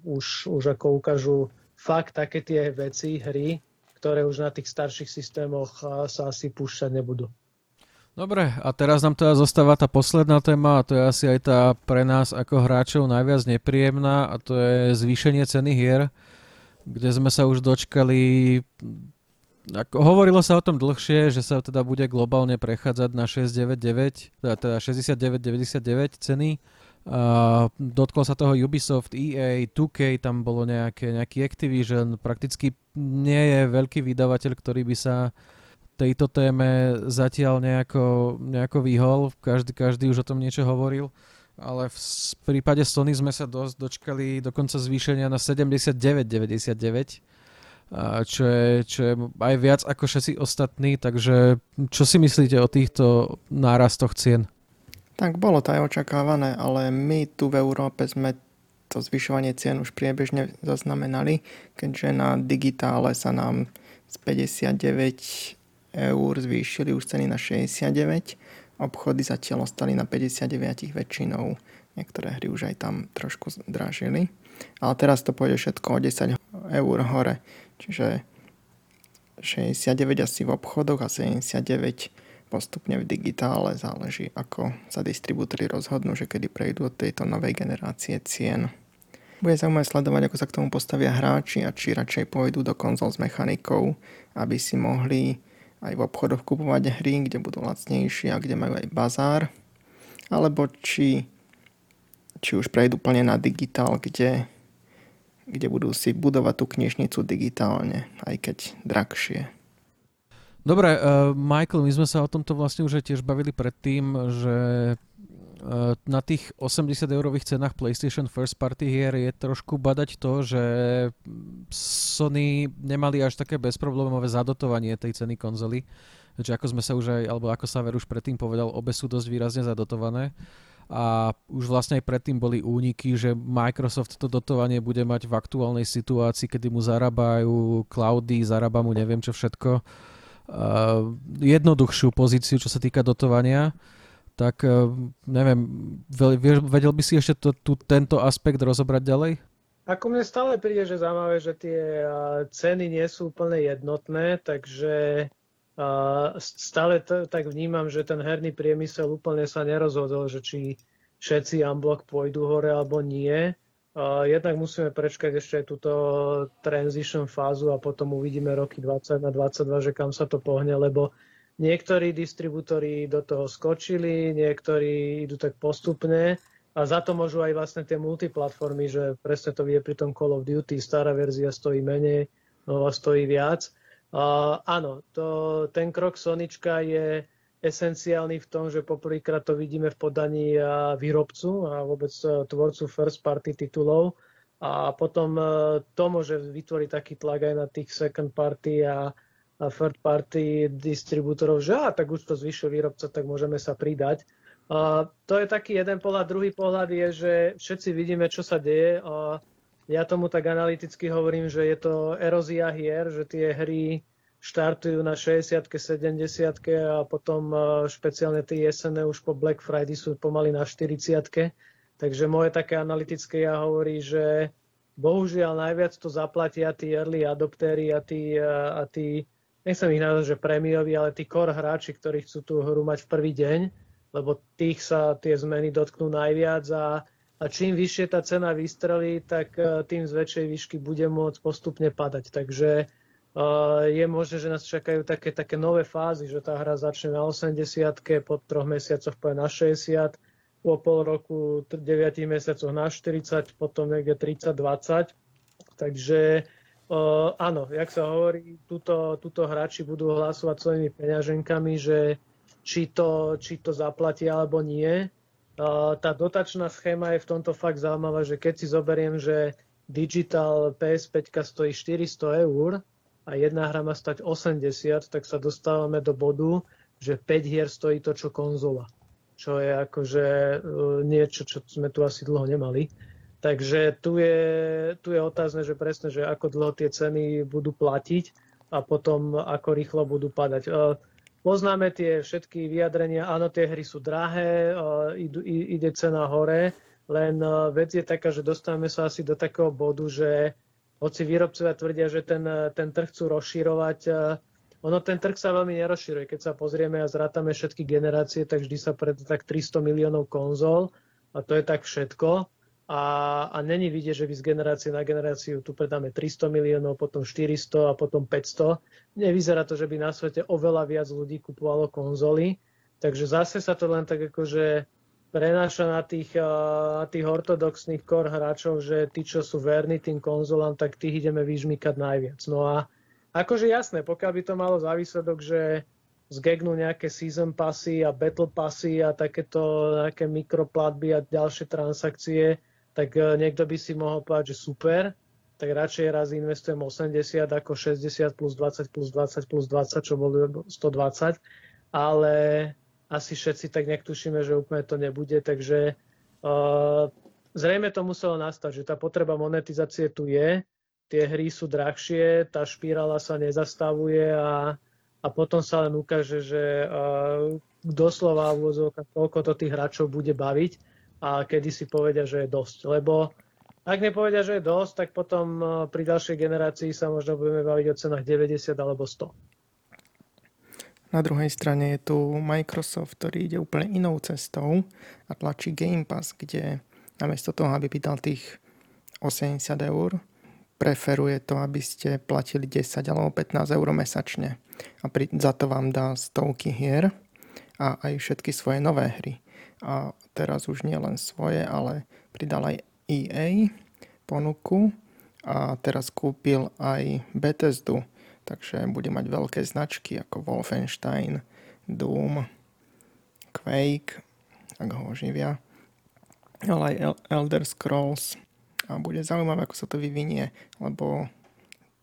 Speaker 3: už, už ako ukážu fakt také tie veci, hry, ktoré už na tých starších systémoch sa asi púšťať nebudú.
Speaker 1: Dobre, a teraz nám teda zostáva tá posledná téma a to je asi aj tá pre nás ako hráčov najviac nepríjemná a to je zvýšenie ceny hier, kde sme sa už dočkali ako hovorilo sa o tom dlhšie, že sa teda bude globálne prechádzať na 699, teda, teda 69,99 ceny. A dotklo sa toho Ubisoft, EA, 2K, tam bolo nejaké, nejaký Activision, prakticky nie je veľký vydavateľ, ktorý by sa tejto téme zatiaľ nejako, nejako vyhol, každý, každý už o tom niečo hovoril, ale v prípade Sony sme sa dosť dočkali dokonca zvýšenia na 79,99 čo je, čo je aj viac ako všetci ostatní, takže čo si myslíte o týchto nárastoch cien?
Speaker 2: Tak bolo to aj očakávané, ale my tu v Európe sme to zvyšovanie cien už priebežne zaznamenali, keďže na digitále sa nám z 59 eur zvýšili už ceny na 69, obchody zatiaľ ostali na 59 väčšinou, niektoré hry už aj tam trošku zdražili. Ale teraz to pôjde všetko o 10 eur hore. Čiže 69 asi v obchodoch a 79 postupne v digitále. Záleží, ako sa distribútory rozhodnú, že kedy prejdú od tejto novej generácie cien. Bude zaujímavé sledovať, ako sa k tomu postavia hráči a či radšej pôjdu do konzol s mechanikou, aby si mohli aj v obchodoch kupovať hry, kde budú lacnejšie a kde majú aj bazár, alebo či, či už prejdú plne na digitál, kde kde budú si budovať tú knižnicu digitálne, aj keď drahšie.
Speaker 1: Dobre, uh, Michael, my sme sa o tomto vlastne už tiež bavili predtým, že uh, na tých 80 eurových cenách PlayStation First Party hier je trošku badať to, že Sony nemali až také bezproblémové zadotovanie tej ceny konzoly. Takže ako sme sa už aj, alebo ako sa už predtým povedal, obe sú dosť výrazne zadotované. A už vlastne aj predtým boli úniky, že Microsoft to dotovanie bude mať v aktuálnej situácii, kedy mu zarábajú cloudy, zarába mu neviem čo všetko, jednoduchšiu pozíciu, čo sa týka dotovania, tak uh, neviem, vedel by si ešte to, tu, tento aspekt rozobrať ďalej?
Speaker 3: Ako mne stále príde, že zaujímavé, že tie ceny nie sú úplne jednotné, takže stále t- tak vnímam, že ten herný priemysel úplne sa nerozhodol, že či všetci unblock pôjdu hore alebo nie. Jednak musíme prečkať ešte aj túto transition fázu a potom uvidíme roky 20 na 22, že kam sa to pohne, lebo niektorí distribútory do toho skočili, niektorí idú tak postupne a za to môžu aj vlastne tie multiplatformy, že presne to vie pri tom Call of Duty, stará verzia stojí menej, nová stojí viac. Uh, áno, to, ten krok Sonička je esenciálny v tom, že poprvýkrát to vidíme v podaní výrobcu a vôbec e, tvorcu first party titulov a potom e, to môže vytvoriť taký tlak aj na tých second party a, third party distribútorov, že a tak už to zvyšil výrobca, tak môžeme sa pridať. A to je taký jeden pohľad. Druhý pohľad je, že všetci vidíme, čo sa deje. A ja tomu tak analyticky hovorím, že je to erózia hier, že tie hry štartujú na 60 70 a potom e, špeciálne tie jesené už po Black Friday sú pomaly na 40 Takže moje také analytické ja hovorí, že bohužiaľ najviac to zaplatia tí early adoptéry a tí, e, a tí nechcem ich nazvať, že prémioví, ale tí core hráči, ktorí chcú tú hru mať v prvý deň, lebo tých sa tie zmeny dotknú najviac a a čím vyššie tá cena vystrelí, tak e, tým z väčšej výšky bude môcť postupne padať. Takže je možné, že nás čakajú také, také nové fázy, že tá hra začne na 80 po troch mesiacoch poje na 60 po pol roku, 9 mesiacoch na 40, potom niekde 30-20. Takže uh, áno, jak sa hovorí, túto, túto hráči budú hlasovať svojimi peňaženkami, že či to, či to zaplatia alebo nie tá dotačná schéma je v tomto fakt zaujímavá, že keď si zoberiem, že digital PS5 stojí 400 eur a jedna hra má stať 80, tak sa dostávame do bodu, že 5 hier stojí to, čo konzola. Čo je akože e, niečo, čo sme tu asi dlho nemali. Takže tu je, tu je otázne, že presne, že ako dlho tie ceny budú platiť a potom ako rýchlo budú padať. E, Poznáme tie všetky vyjadrenia, áno, tie hry sú drahé, ide cena hore, len vec je taká, že dostávame sa asi do takého bodu, že hoci výrobcovia tvrdia, že ten, ten trh chcú rozširovať, ono ten trh sa veľmi nerozširuje. Keď sa pozrieme a zrátame všetky generácie, tak vždy sa pred tak 300 miliónov konzol a to je tak všetko. A, a není vidieť, že by z generácie na generáciu tu predáme 300 miliónov, potom 400 a potom 500. Nevyzerá to, že by na svete oveľa viac ľudí kupovalo konzoly. Takže zase sa to len tak akože prenáša na tých, na tých ortodoxných core hráčov, že tí, čo sú verní tým konzolám, tak tých ideme vyžmýkať najviac. No a akože jasné, pokiaľ by to malo za výsledok, že zgegnú nejaké season passy a battle passy a takéto nejaké mikroplatby a ďalšie transakcie, tak e, niekto by si mohol povedať, že super, tak radšej raz investujem 80 ako 60 plus 20 plus 20 plus 20, čo bolo 120, ale asi všetci tak nejak tušíme, že úplne to nebude, takže uh, zrejme to muselo nastať, že tá potreba monetizácie tu je, tie hry sú drahšie, tá špirála sa nezastavuje a a potom sa len ukáže, že uh, doslova koľko to tých hráčov bude baviť a kedy si povedia, že je dosť. Lebo ak nepovedia, že je dosť, tak potom pri ďalšej generácii sa možno budeme baviť o cenách 90 alebo 100.
Speaker 2: Na druhej strane je tu Microsoft, ktorý ide úplne inou cestou a tlačí Game Pass, kde namiesto toho, aby pýtal tých 80 eur, preferuje to, aby ste platili 10 alebo 15 eur mesačne a pri, za to vám dá stovky hier a aj všetky svoje nové hry. A teraz už nie len svoje, ale pridal aj EA ponuku a teraz kúpil aj Bethesdu, takže bude mať veľké značky ako Wolfenstein, Doom, Quake, ak ho oživia, ale aj Elder Scrolls. A bude zaujímavé, ako sa to vyvinie, lebo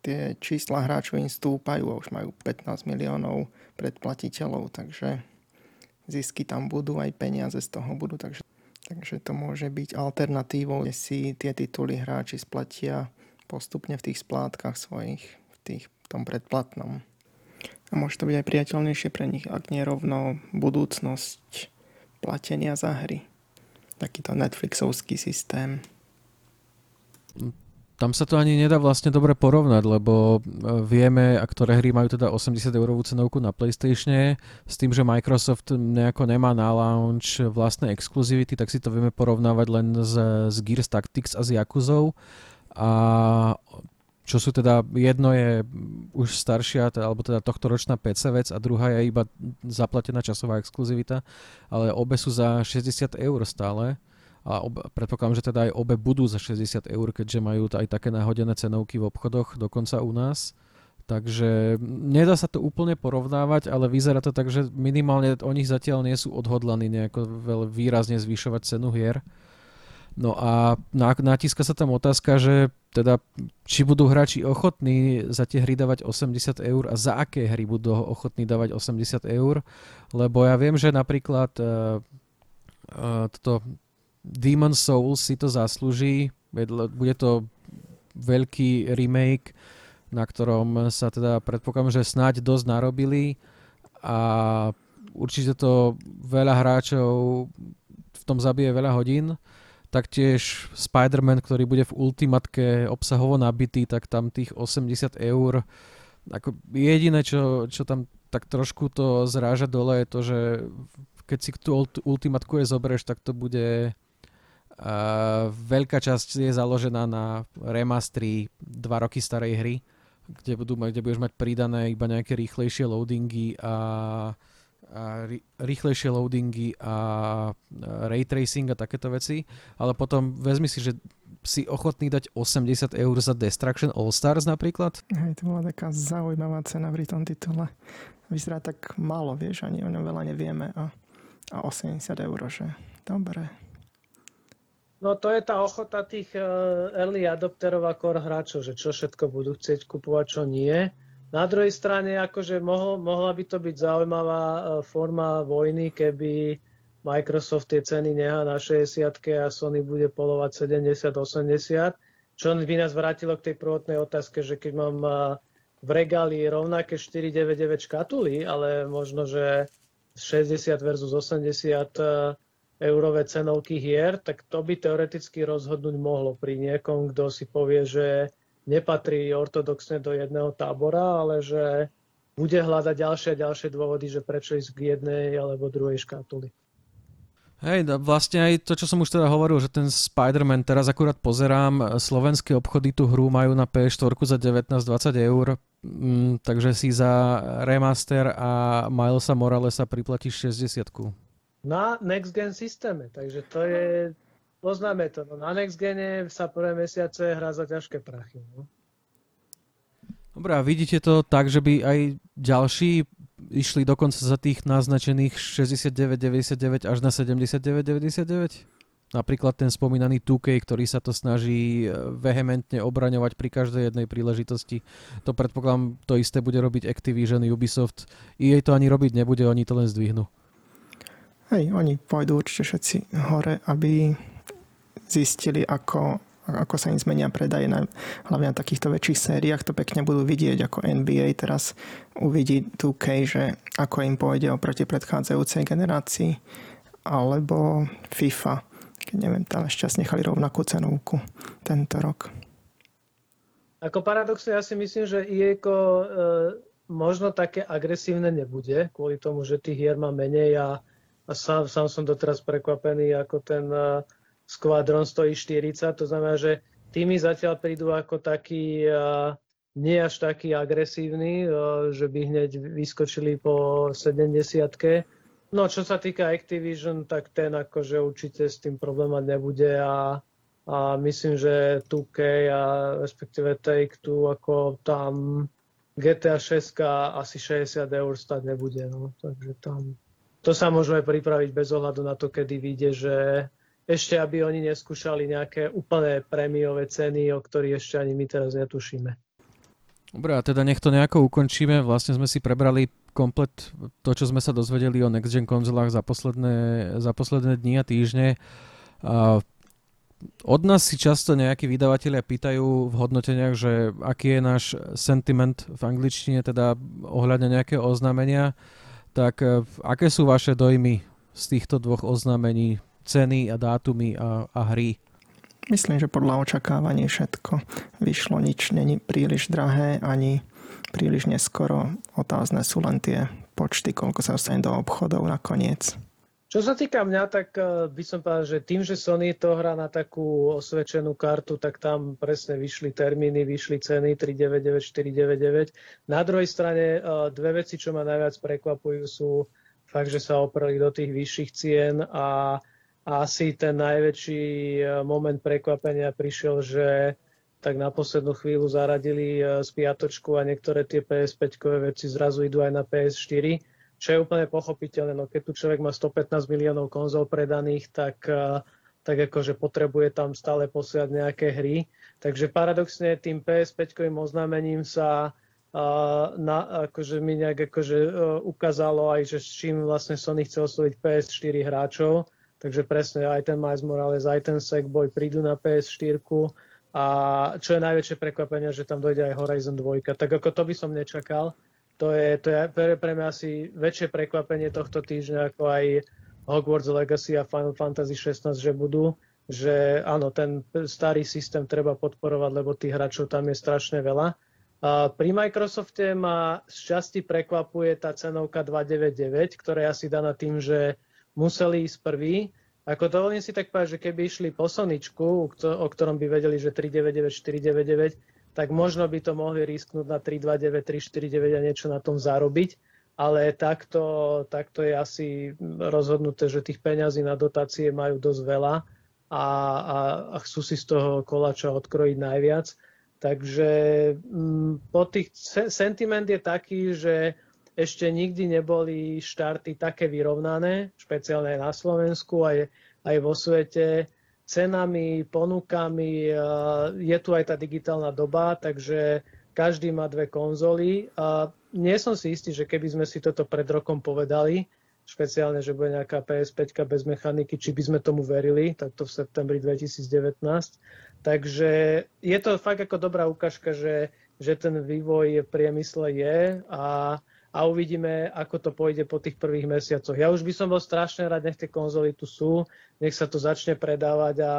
Speaker 2: tie čísla hráčov im stúpajú a už majú 15 miliónov predplatiteľov, takže zisky tam budú, aj peniaze z toho budú, takže, takže to môže byť alternatívou, kde si tie tituly hráči splatia postupne v tých splátkach svojich, tých, tom predplatnom. A môže to byť aj priateľnejšie pre nich, ak nie rovno budúcnosť platenia za hry. Takýto Netflixovský systém
Speaker 1: tam sa to ani nedá vlastne dobre porovnať, lebo e, vieme, a ktoré hry majú teda 80 eurovú cenovku na PlayStation, s tým, že Microsoft nejako nemá na launch vlastné exkluzivity, tak si to vieme porovnávať len s, s Gears Tactics a s Yakuzou. A čo sú teda, jedno je už staršia, alebo teda tohto ročná PC vec a druhá je iba zaplatená časová exkluzivita, ale obe sú za 60 eur stále a ob, predpokladám, že teda aj obe budú za 60 eur, keďže majú aj také náhodené cenovky v obchodoch, dokonca u nás. Takže nedá sa to úplne porovnávať, ale vyzerá to tak, že minimálne oni zatiaľ nie sú odhodlaní nejako veľmi výrazne zvyšovať cenu hier. No a natíska sa tam otázka, že teda či budú hráči ochotní za tie hry dávať 80 eur a za aké hry budú ochotní dávať 80 eur, lebo ja viem, že napríklad uh, uh, toto Demon Souls si to zaslúži, bude to veľký remake, na ktorom sa teda predpokladám, že snáď dosť narobili. A určite to veľa hráčov v tom zabije veľa hodín. Taktiež Spider-Man, ktorý bude v Ultimatke obsahovo nabitý, tak tam tých 80 eur ako jediné, čo, čo tam tak trošku to zráža dole je to, že keď si tú ultimatku je zoberieš, tak to bude Uh, veľká časť je založená na remastri 2 roky starej hry, kde, budú, kde budeš mať pridané iba nejaké rýchlejšie loadingy a, rýchlejšie loadingy a ray tracing a takéto veci, ale potom vezmi si, že si ochotný dať 80 eur za Destruction All Stars napríklad?
Speaker 2: Hej, to bola taká zaujímavá cena pri tom titule. Vyzerá tak málo, vieš, ani o ňom veľa nevieme a, a 80 eur, že dobre.
Speaker 3: No to je tá ochota tých uh, early adopterov a core hráčov, že čo všetko budú chcieť kupovať, čo nie. Na druhej strane, akože mohol, mohla by to byť zaujímavá uh, forma vojny, keby Microsoft tie ceny nechá na 60 a Sony bude polovať 70-80, čo by nás vrátilo k tej prvotnej otázke, že keď mám uh, v regáli rovnaké 499 škatuly, ale možno, že 60 versus 80 eurové cenovky hier, tak to by teoreticky rozhodnúť mohlo pri niekom, kto si povie, že nepatrí ortodoxne do jedného tábora, ale že bude hľadať ďalšie a ďalšie dôvody, že prečo ísť k jednej alebo druhej škatuli.
Speaker 1: Hej, no vlastne aj to, čo som už teda hovoril, že ten Spider-Man, teraz akurát pozerám, slovenské obchody tú hru majú na PS4 za 19-20 eur, mm, takže si za remaster a Milesa Moralesa priplatíš 60
Speaker 3: Na Next Gen systéme, takže to je, poznáme to, no na Next Gene sa prvé mesiace hrá za ťažké prachy. No.
Speaker 1: Dobre, a vidíte to tak, že by aj ďalší išli dokonca za tých naznačených 69,99 až na 79,99? Napríklad ten spomínaný 2K, ktorý sa to snaží e, vehementne obraňovať pri každej jednej príležitosti. To predpokladám, to isté bude robiť Activision, Ubisoft. EA to ani robiť nebude, oni to len zdvihnú.
Speaker 2: Hej, oni pôjdu určite všetci hore, aby zistili, ako ako sa im zmenia predaje, na, hlavne na takýchto väčších sériách, to pekne budú vidieť, ako NBA teraz uvidí 2K, že ako im pôjde oproti predchádzajúcej generácii, alebo FIFA, keď neviem, tam ešte nechali rovnakú cenovku tento rok.
Speaker 3: Ako paradoxne, ja si myslím, že IEKO e, možno také agresívne nebude, kvôli tomu, že tých hier má menej a, a sám, sám som doteraz prekvapený, ako ten e, skvadron stojí 40, to znamená, že týmy zatiaľ prídu ako taký nie až taký agresívny, že by hneď vyskočili po 70 No čo sa týka Activision, tak ten akože určite s tým problémať nebude a, a myslím, že 2K a respektíve Take-Two ako tam GTA 6 asi 60 eur stať nebude. No. Takže tam to sa môžeme pripraviť bez ohľadu na to, kedy vyjde, že ešte aby oni neskúšali nejaké úplné prémiové ceny, o ktorých ešte ani my teraz netušíme.
Speaker 1: Dobre, a teda nech to nejako ukončíme. Vlastne sme si prebrali komplet to, čo sme sa dozvedeli o Next Gen konzolách za posledné, za posledné dni a týždne. Od nás si často nejakí vydavatelia pýtajú v hodnoteniach, že aký je náš sentiment v angličtine, teda ohľadne nejakého oznámenia. Tak aké sú vaše dojmy z týchto dvoch oznámení? Ceny a dátumy a, a hry?
Speaker 2: Myslím, že podľa očakávaní všetko vyšlo. Nič není príliš drahé ani príliš neskoro. Otázne sú len tie počty, koľko sa dostane do obchodov nakoniec.
Speaker 3: Čo sa týka mňa, tak eh, by som povedal, že tým, že Sony to hrá na takú osvedčenú kartu, tak tam presne vyšli termíny, vyšli ceny 399, 499. Na druhej strane eh, dve veci, čo ma najviac prekvapujú, sú fakt, že sa opreli do tých vyšších cien a a asi ten najväčší e, moment prekvapenia prišiel, že tak na poslednú chvíľu zaradili e, spiatočku a niektoré tie PS5 veci zrazu idú aj na PS4, čo je úplne pochopiteľné. No keď tu človek má 115 miliónov konzol predaných, tak, e, tak akože potrebuje tam stále posiať nejaké hry. Takže paradoxne tým PS5 oznámením sa na, akože mi nejak akože, ukázalo aj, že s čím vlastne Sony chce osloviť PS4 hráčov Takže presne aj ten Miles Morales, aj ten Sackboy prídu na PS4 a čo je najväčšie prekvapenie, že tam dojde aj Horizon 2. Tak ako to by som nečakal. To je, to je pre, pre mňa asi väčšie prekvapenie tohto týždňa ako aj Hogwarts Legacy a Final Fantasy 16, že budú že áno, ten starý systém treba podporovať, lebo tých hráčov tam je strašne veľa. A pri Microsofte ma z časti prekvapuje tá cenovka 299, ktorá je asi daná tým, že museli ísť prvý. Ako dovolím si tak povedať, že keby išli po Soničku, o ktorom by vedeli, že 399, 499, tak možno by to mohli risknúť na 329, 349 a niečo na tom zarobiť. Ale takto, takto je asi rozhodnuté, že tých peňazí na dotácie majú dosť veľa a, a, a chcú si z toho koláča odkrojiť najviac. Takže m, mm, po tých sentiment je taký, že ešte nikdy neboli štarty také vyrovnané, špeciálne na Slovensku, aj, aj vo svete, cenami, ponukami. Je tu aj tá digitálna doba, takže každý má dve konzoly. A nie som si istý, že keby sme si toto pred rokom povedali, špeciálne, že bude nejaká PS5 bez mechaniky, či by sme tomu verili, takto v septembri 2019. Takže je to fakt ako dobrá ukážka, že, že ten vývoj v priemysle je a a uvidíme, ako to pôjde po tých prvých mesiacoch. Ja už by som bol strašne rád, nech tie konzoly tu sú, nech sa to začne predávať a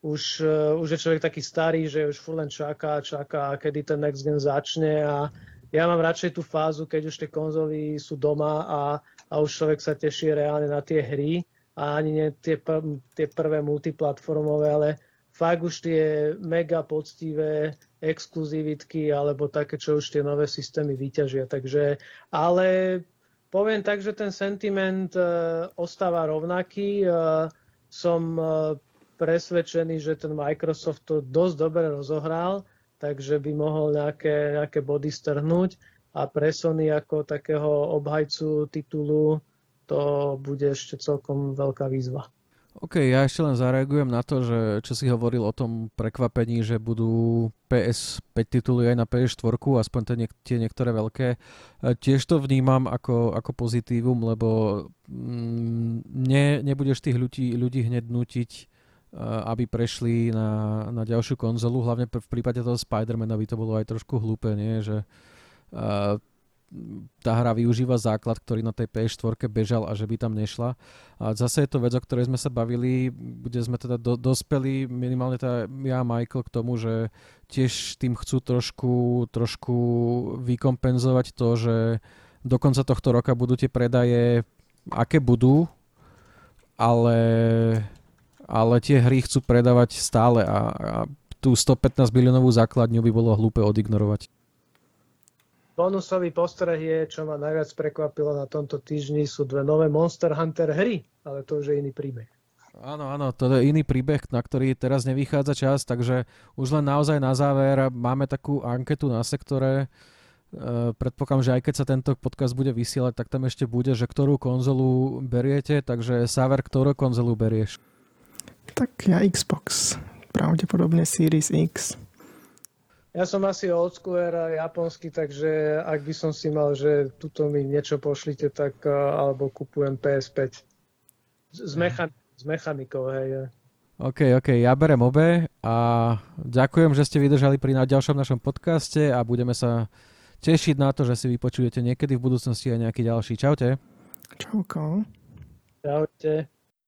Speaker 3: už, uh, už je človek taký starý, že už furt len čaká, čaká, kedy ten next gen začne a ja mám radšej tú fázu, keď už tie konzoly sú doma a, a už človek sa teší reálne na tie hry a ani nie tie, tie prvé multiplatformové, ale fakt už tie mega poctivé exkluzivitky alebo také, čo už tie nové systémy vyťažia. Takže, ale poviem tak, že ten sentiment uh, ostáva rovnaký. Uh, som uh, presvedčený, že ten Microsoft to dosť dobre rozohral takže by mohol nejaké, nejaké body strhnúť a pre Sony ako takého obhajcu titulu to bude ešte celkom veľká výzva.
Speaker 1: OK, ja ešte len zareagujem na to, že čo si hovoril o tom prekvapení, že budú PS5 tituly aj na PS4, aspoň tie, niek- tie niektoré veľké. E, tiež to vnímam ako, ako pozitívum, lebo mm, ne, nebudeš tých ľudí, ľudí hneď nutiť aby prešli na, na ďalšiu konzolu. Hlavne v prípade toho Spidermana by to bolo aj trošku hlúpe, nie? že uh, tá hra využíva základ, ktorý na tej PS4 bežal a že by tam nešla. A zase je to vec, o ktorej sme sa bavili, kde sme teda do, dospeli, minimálne teda ja a Michael k tomu, že tiež tým chcú trošku, trošku vykompenzovať to, že do konca tohto roka budú tie predaje, aké budú, ale ale tie hry chcú predávať stále a, a tú 115 miliónovú základňu by bolo hlúpe odignorovať.
Speaker 3: Bonusový postreh je, čo ma najviac prekvapilo na tomto týždni, sú dve nové Monster Hunter hry, ale to už je iný príbeh.
Speaker 1: Áno, áno, to je iný príbeh, na ktorý teraz nevychádza čas, takže už len naozaj na záver máme takú anketu na sektore. E, predpokladám, že aj keď sa tento podcast bude vysielať, tak tam ešte bude, že ktorú konzolu beriete, takže Saver, ktorú konzolu berieš?
Speaker 2: Tak ja Xbox. Pravdepodobne Series X.
Speaker 3: Ja som asi oldschooler a japonský, takže ak by som si mal, že tuto mi niečo pošlite, tak alebo kupujem PS5. S, mechan- s mechanikou, hej.
Speaker 1: OK, OK, ja berem obe a ďakujem, že ste vydržali pri ďalšom našom podcaste a budeme sa tešiť na to, že si vypočujete niekedy v budúcnosti aj nejaký ďalší. Čaute.
Speaker 2: Čauko.
Speaker 3: Čaute.